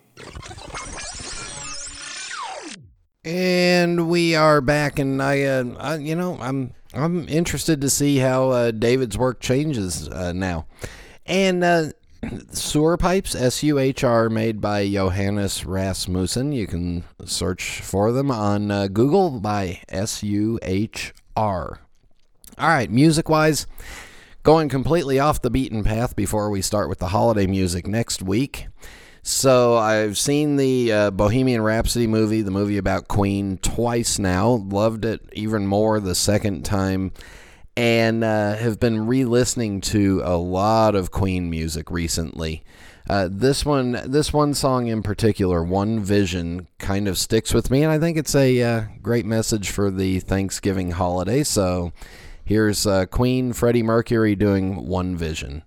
Speaker 3: And we are back, and I, uh, I you know, I'm I'm interested to see how uh, David's work changes uh, now. And uh, Suhr pipes, S U H R, made by Johannes Rasmussen. You can search for them on uh, Google by S U H R. All right, music wise, going completely off the beaten path before we start with the holiday music next week. So I've seen the uh, Bohemian Rhapsody movie, the movie about Queen, twice now. Loved it even more the second time, and uh, have been re-listening to a lot of Queen music recently. Uh, this one, this one song in particular, "One Vision," kind of sticks with me, and I think it's a uh, great message for the Thanksgiving holiday. So here's uh, Queen Freddie Mercury doing "One Vision."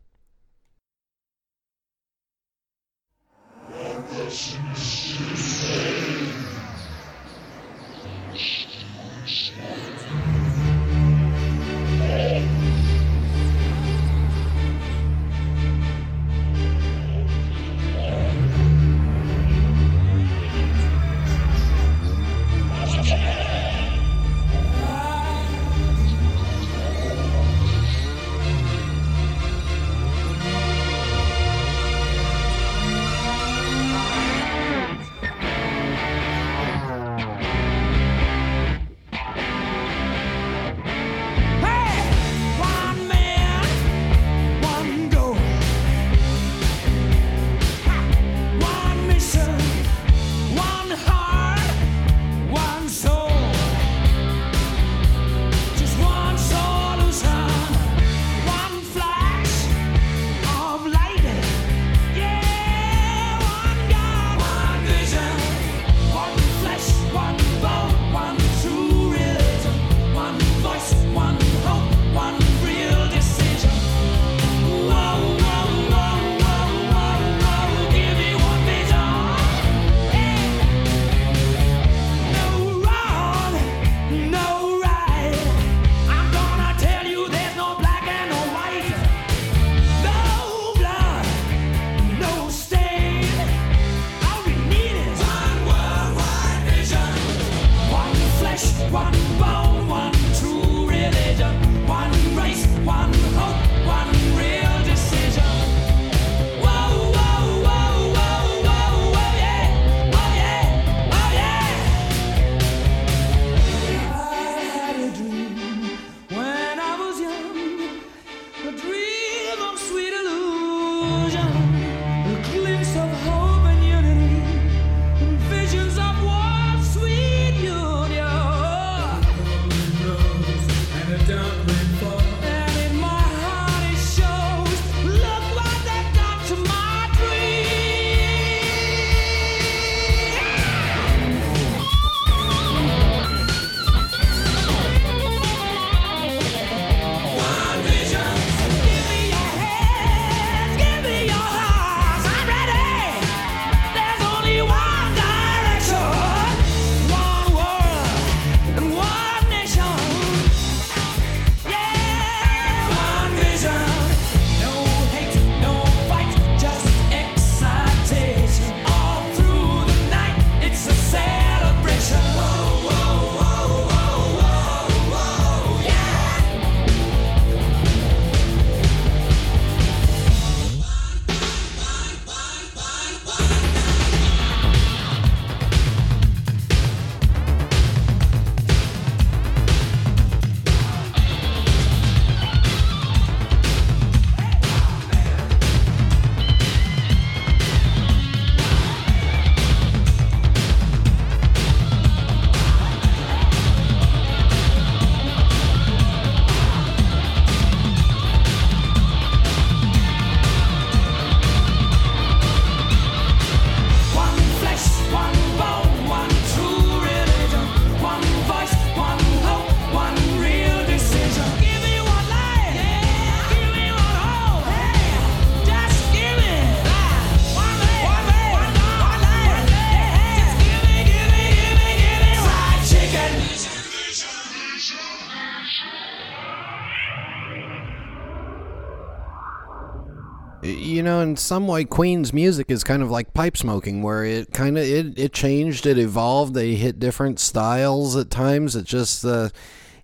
Speaker 3: In some way, Queen's music is kind of like pipe smoking, where it kind of it, it changed, it evolved. They hit different styles at times. It just, uh,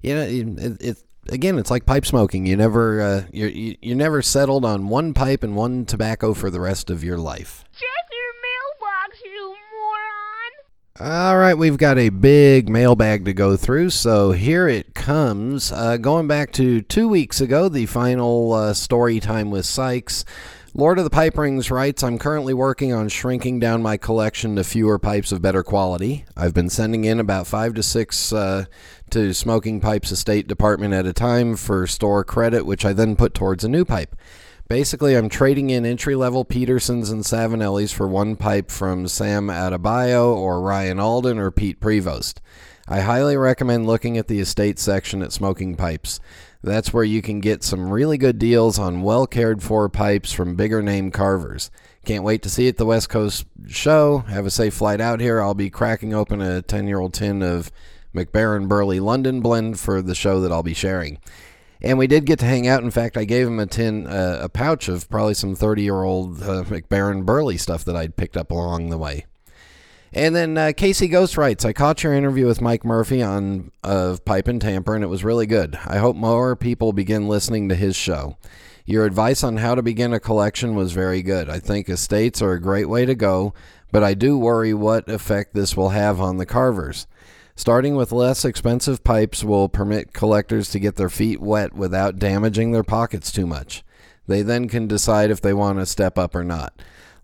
Speaker 3: you know, it, it again, it's like pipe smoking. You never, uh, you're, you you never settled on one pipe and one tobacco for the rest of your life.
Speaker 10: Check your mailbox, you moron!
Speaker 3: All right, we've got a big mailbag to go through, so here it comes. Uh, going back to two weeks ago, the final uh, story time with Sykes. Lord of the Pipe Rings writes, I'm currently working on shrinking down my collection to fewer pipes of better quality. I've been sending in about five to six uh, to Smoking Pipes Estate Department at a time for store credit, which I then put towards a new pipe. Basically, I'm trading in entry level Petersons and Savinellis for one pipe from Sam Adebayo or Ryan Alden or Pete Prevost. I highly recommend looking at the estate section at Smoking Pipes. That's where you can get some really good deals on well cared for pipes from bigger name carvers. Can't wait to see you at the West Coast show. Have a safe flight out here. I'll be cracking open a 10 year old tin of McBaren Burley London blend for the show that I'll be sharing. And we did get to hang out. In fact, I gave him a tin, uh, a pouch of probably some 30 year old uh, McBaren Burley stuff that I'd picked up along the way. And then uh, Casey Ghost writes, I caught your interview with Mike Murphy on of Pipe and Tamper, and it was really good. I hope more people begin listening to his show. Your advice on how to begin a collection was very good. I think estates are a great way to go, but I do worry what effect this will have on the carvers. Starting with less expensive pipes will permit collectors to get their feet wet without damaging their pockets too much. They then can decide if they want to step up or not.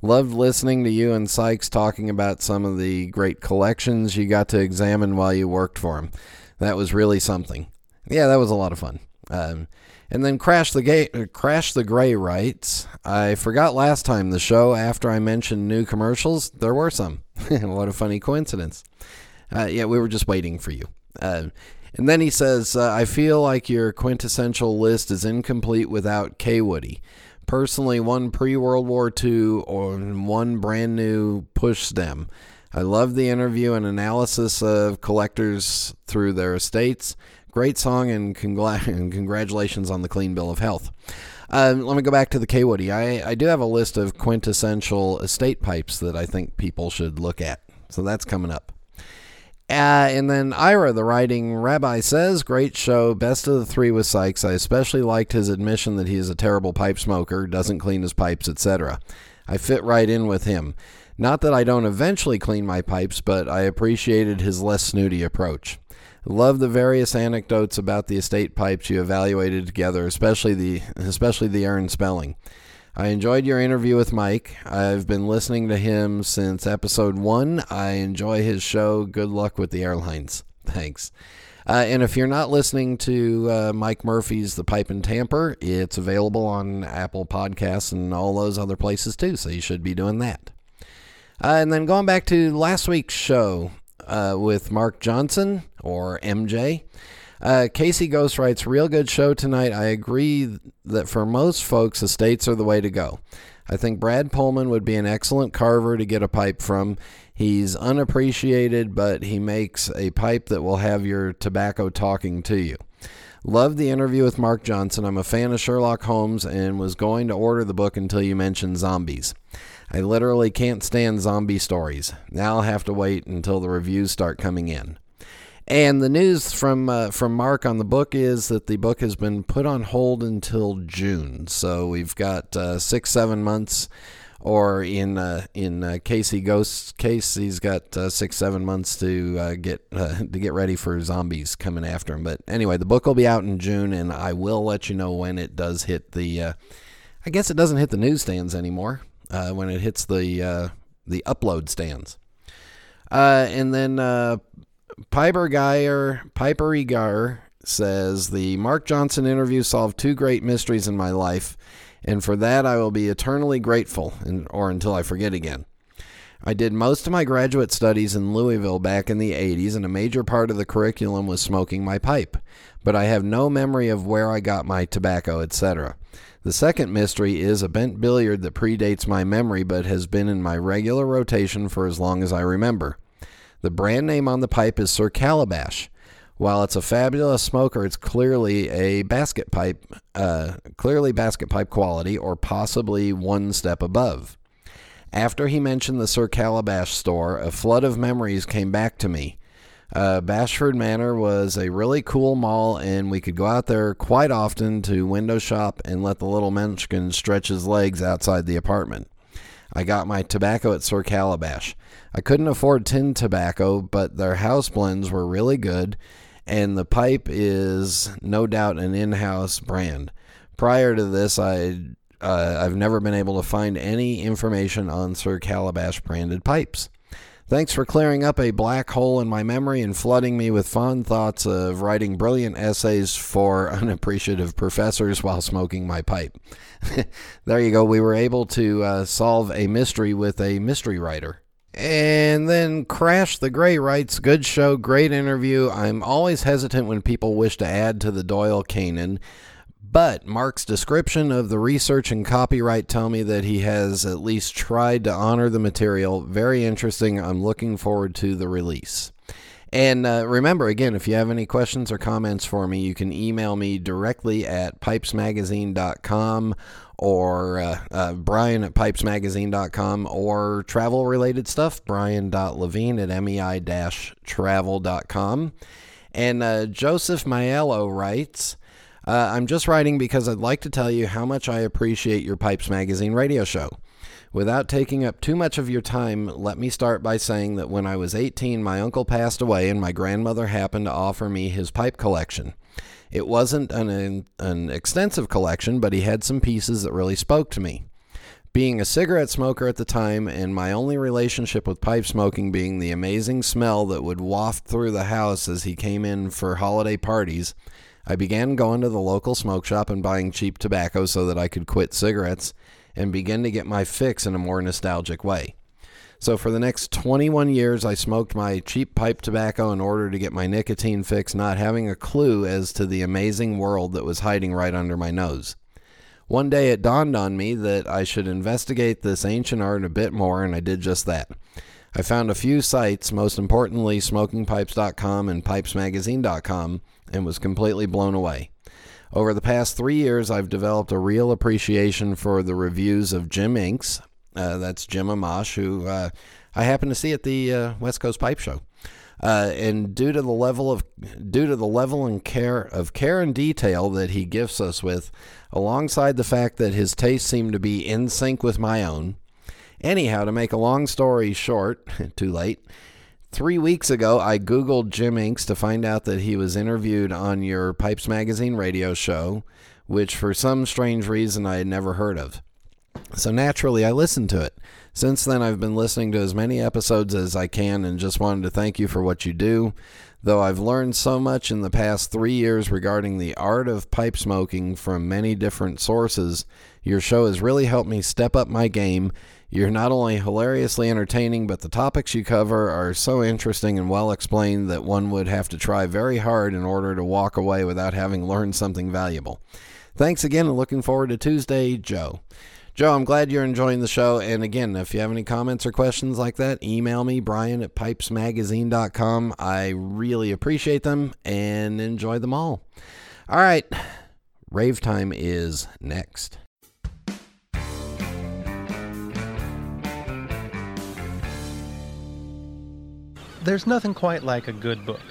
Speaker 3: Loved listening to you and Sykes talking about some of the great collections you got to examine while you worked for him. That was really something. Yeah, that was a lot of fun. Um, and then Crash the Gay, uh, Crash the Gray writes, I forgot last time the show after I mentioned new commercials, there were some. what a funny coincidence. Uh, yeah, we were just waiting for you. Uh, and then he says, uh, I feel like your quintessential list is incomplete without Kaywoodie. Personally, one pre World War II or one brand new push stem. I love the interview and analysis of collectors through their estates. Great song and, and congratulations on the clean bill of health. Uh, let me go back to the Kaywoodie. I, I do have a list of quintessential estate pipes that I think people should look at. So that's coming up. Uh, and then Ira, the writing rabbi, says, Great show. Best of the three with Sykes. I especially liked his admission that he is a terrible pipe smoker, doesn't clean his pipes, etc. I fit right in with him. Not that I don't eventually clean my pipes, but I appreciated his less snooty approach. Love the various anecdotes about the estate pipes you evaluated together, especially the especially the Aaron spelling. I enjoyed your interview with Mike. I've been listening to him since episode one. I enjoy his show. Good luck with the airlines. Thanks. Uh, and if you're not listening to uh, Mike Murphy's The Pipe and Tamper, it's available on Apple Podcasts and all those other places too, so you should be doing that. Uh, and then going back to last week's show uh, with Mark Johnson, or MJ. Uh, Casey Ghost writes, Real good show tonight. I agree that for most folks, estates are the way to go. I think Brad Pohlmann would be an excellent carver to get a pipe from. He's unappreciated, but he makes a pipe that will have your tobacco talking to you. Love the interview with Mark Johnson. I'm a fan of Sherlock Holmes and was going to order the book until you mentioned zombies. I literally can't stand zombie stories. Now I'll have to wait until the reviews start coming in. And the news from uh, from Mark on the book is that the book has been put on hold until June. So we've got uh, six seven months, or in uh, in uh, Casey Ghost's case, he's got uh, six seven months to uh, get to get ready for zombies coming after him. But anyway, the book will be out in June, and I will let you know when it does hit the. I guess it doesn't hit the newsstands anymore. when it hits the the upload stands. and then Piper Geyer, Piper Egar says the Mark Johnson interview solved two great mysteries in my life, and for that I will be eternally grateful, and, or until I forget again. I did most of my graduate studies in Louisville back in the 80s, and a major part of the curriculum was smoking my pipe, but I have no memory of where I got my tobacco, etc. The second mystery is a bent billiard that predates my memory but has been in my regular rotation for as long as I remember. The brand name on the pipe is Sir Calabash. While it's a fabulous smoker, it's clearly a basket pipe, uh, clearly basket pipe quality, or possibly one step above. After he mentioned the Sir Calabash store, a flood of memories came back to me. Uh, Bashford Manor was a really cool mall, and we could go out there quite often to window shop and let the little munchkin stretch his legs outside the apartment. I got my tobacco at Sir Calabash. I couldn't afford tin tobacco, but their house blends were really good, and the pipe is no doubt an in house brand. Prior to this, I uh, I've never been able to find any information on Sir Calabash branded pipes. Thanks for clearing up a black hole in my memory and flooding me with fond thoughts of writing brilliant essays for unappreciative professors while smoking my pipe. there you go. We were able to uh, solve a mystery with a mystery writer. And then Crash the Gray writes, Good show, great interview. I'm always hesitant when people wish to add to the Doyle canon. But Mark's description of the research and copyright tell me that he has at least tried to honor the material. Very interesting. I'm looking forward to the release. And uh, remember, again, if you have any questions or comments for me, you can email me directly at pipesmagazine.com or uh, uh, brian at pipesmagazine.com or travel related stuff, brian.levine at mei-travel.com. And uh, Joseph Maiello writes, uh, I'm just writing because I'd like to tell you how much I appreciate your Pipes Magazine radio show. Without taking up too much of your time, let me start by saying that when I was 18, my uncle passed away and my grandmother happened to offer me his pipe collection. It wasn't an, an extensive collection, but he had some pieces that really spoke to me. Being a cigarette smoker at the time, and my only relationship with pipe smoking being the amazing smell that would waft through the house as he came in for holiday parties, I began going to the local smoke shop and buying cheap tobacco so that I could quit cigarettes and begin to get my fix in a more nostalgic way. So, for the next 21 years, I smoked my cheap pipe tobacco in order to get my nicotine fix, not having a clue as to the amazing world that was hiding right under my nose. One day it dawned on me that I should investigate this ancient art a bit more, and I did just that. I found a few sites, most importantly smokingpipes.com and pipesmagazine.com, and was completely blown away. Over the past three years, I've developed a real appreciation for the reviews of Jim Inks. Uh, that's Jim Amash, who uh, I happened to see at the uh, West Coast Pipe Show. Uh, and due to the level of due to the level and care of care and detail that he gifts us with, alongside the fact that his tastes seem to be in sync with my own. Anyhow, to make a long story short, too late. Three weeks ago, I Googled Jim Inks to find out that he was interviewed on your Pipes Magazine radio show, which for some strange reason I had never heard of. So naturally, I listened to it. Since then, I've been listening to as many episodes as I can and just wanted to thank you for what you do. Though I've learned so much in the past three years regarding the art of pipe smoking from many different sources, your show has really helped me step up my game you're not only hilariously entertaining, but the topics you cover are so interesting and well explained that one would have to try very hard in order to walk away without having learned something valuable. Thanks again and looking forward to Tuesday, Joe. Joe, I'm glad you're enjoying the show. And again, if you have any comments or questions like that, email me, Brian at pipesmagazine.com. I really appreciate them and enjoy them all. All right, rave time is next.
Speaker 11: There's nothing quite like a good book,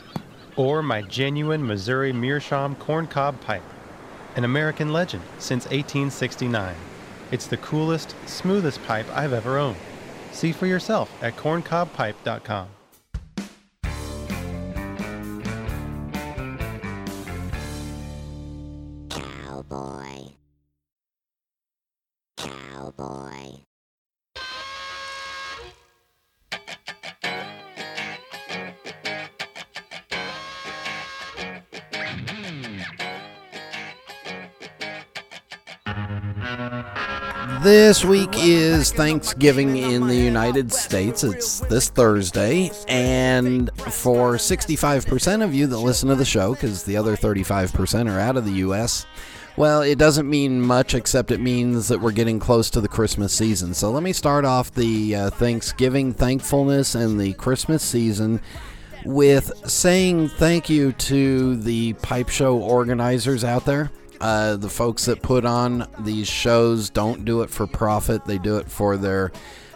Speaker 11: or my genuine Missouri Meerschaum corncob pipe, an American legend since 1869. It's the coolest, smoothest pipe I've ever owned. See for yourself at corncobpipe.com.
Speaker 3: This week is Thanksgiving in the United States. It's this Thursday. And for 65% of you that listen to the show, because the other 35% are out of the U.S., well, it doesn't mean much except it means that we're getting close to the Christmas season. So let me start off the uh, Thanksgiving thankfulness and the Christmas season with saying thank you to the pipe show organizers out there. Uh, the folks that put on these shows don't do it for profit; they do it for their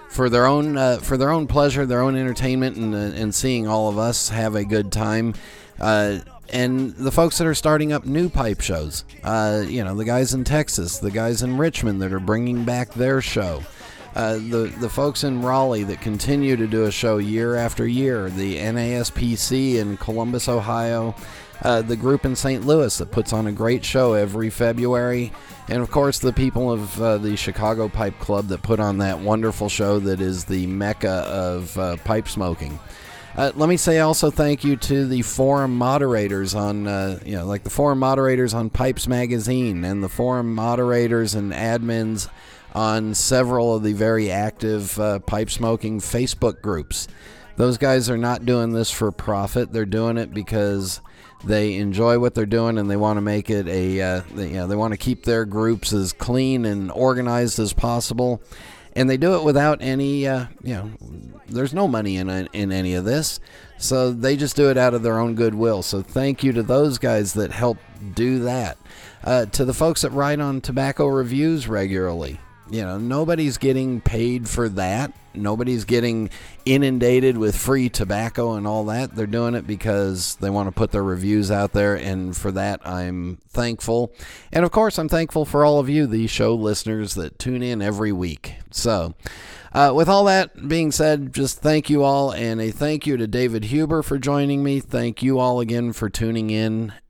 Speaker 3: for their own uh, for their own pleasure, their own entertainment, and uh, and seeing all of us have a good time. Uh, and the folks that are starting up new pipe shows, uh, you know, the guys in Texas, the guys in Richmond that are bringing back their show. Uh, the the folks in Raleigh that continue to do a show year after year, the NASPC in Columbus, Ohio, uh, the group in St. Louis that puts on a great show every February, and of course the people of uh, the Chicago Pipe Club that put on that wonderful show that is the mecca of uh, pipe smoking. Uh, let me say also thank you to the forum moderators on, uh, you know, like the forum moderators on Pipes Magazine and the forum moderators and admins on several of the very active uh, pipe smoking Facebook groups. Those guys are not doing this for profit. They're doing it because they enjoy what they're doing and they want to make it a, uh, they, you know, they want to keep their groups as clean and organized as possible. And they do it without any uh, you know there's no money in in any of this. So they just do it out of their own goodwill. So thank you to those guys that help do that. Uh, to the folks that write on tobacco reviews regularly you know, nobody's getting paid for that. Nobody's getting inundated with free tobacco and all that. They're doing it because they want to put their reviews out there, and for that, I'm thankful. And of course, I'm thankful for all of you, the show listeners that tune in every week. So, uh, with all that being said, just thank you all, and a thank you to David Huber for joining me. Thank you all again for tuning in,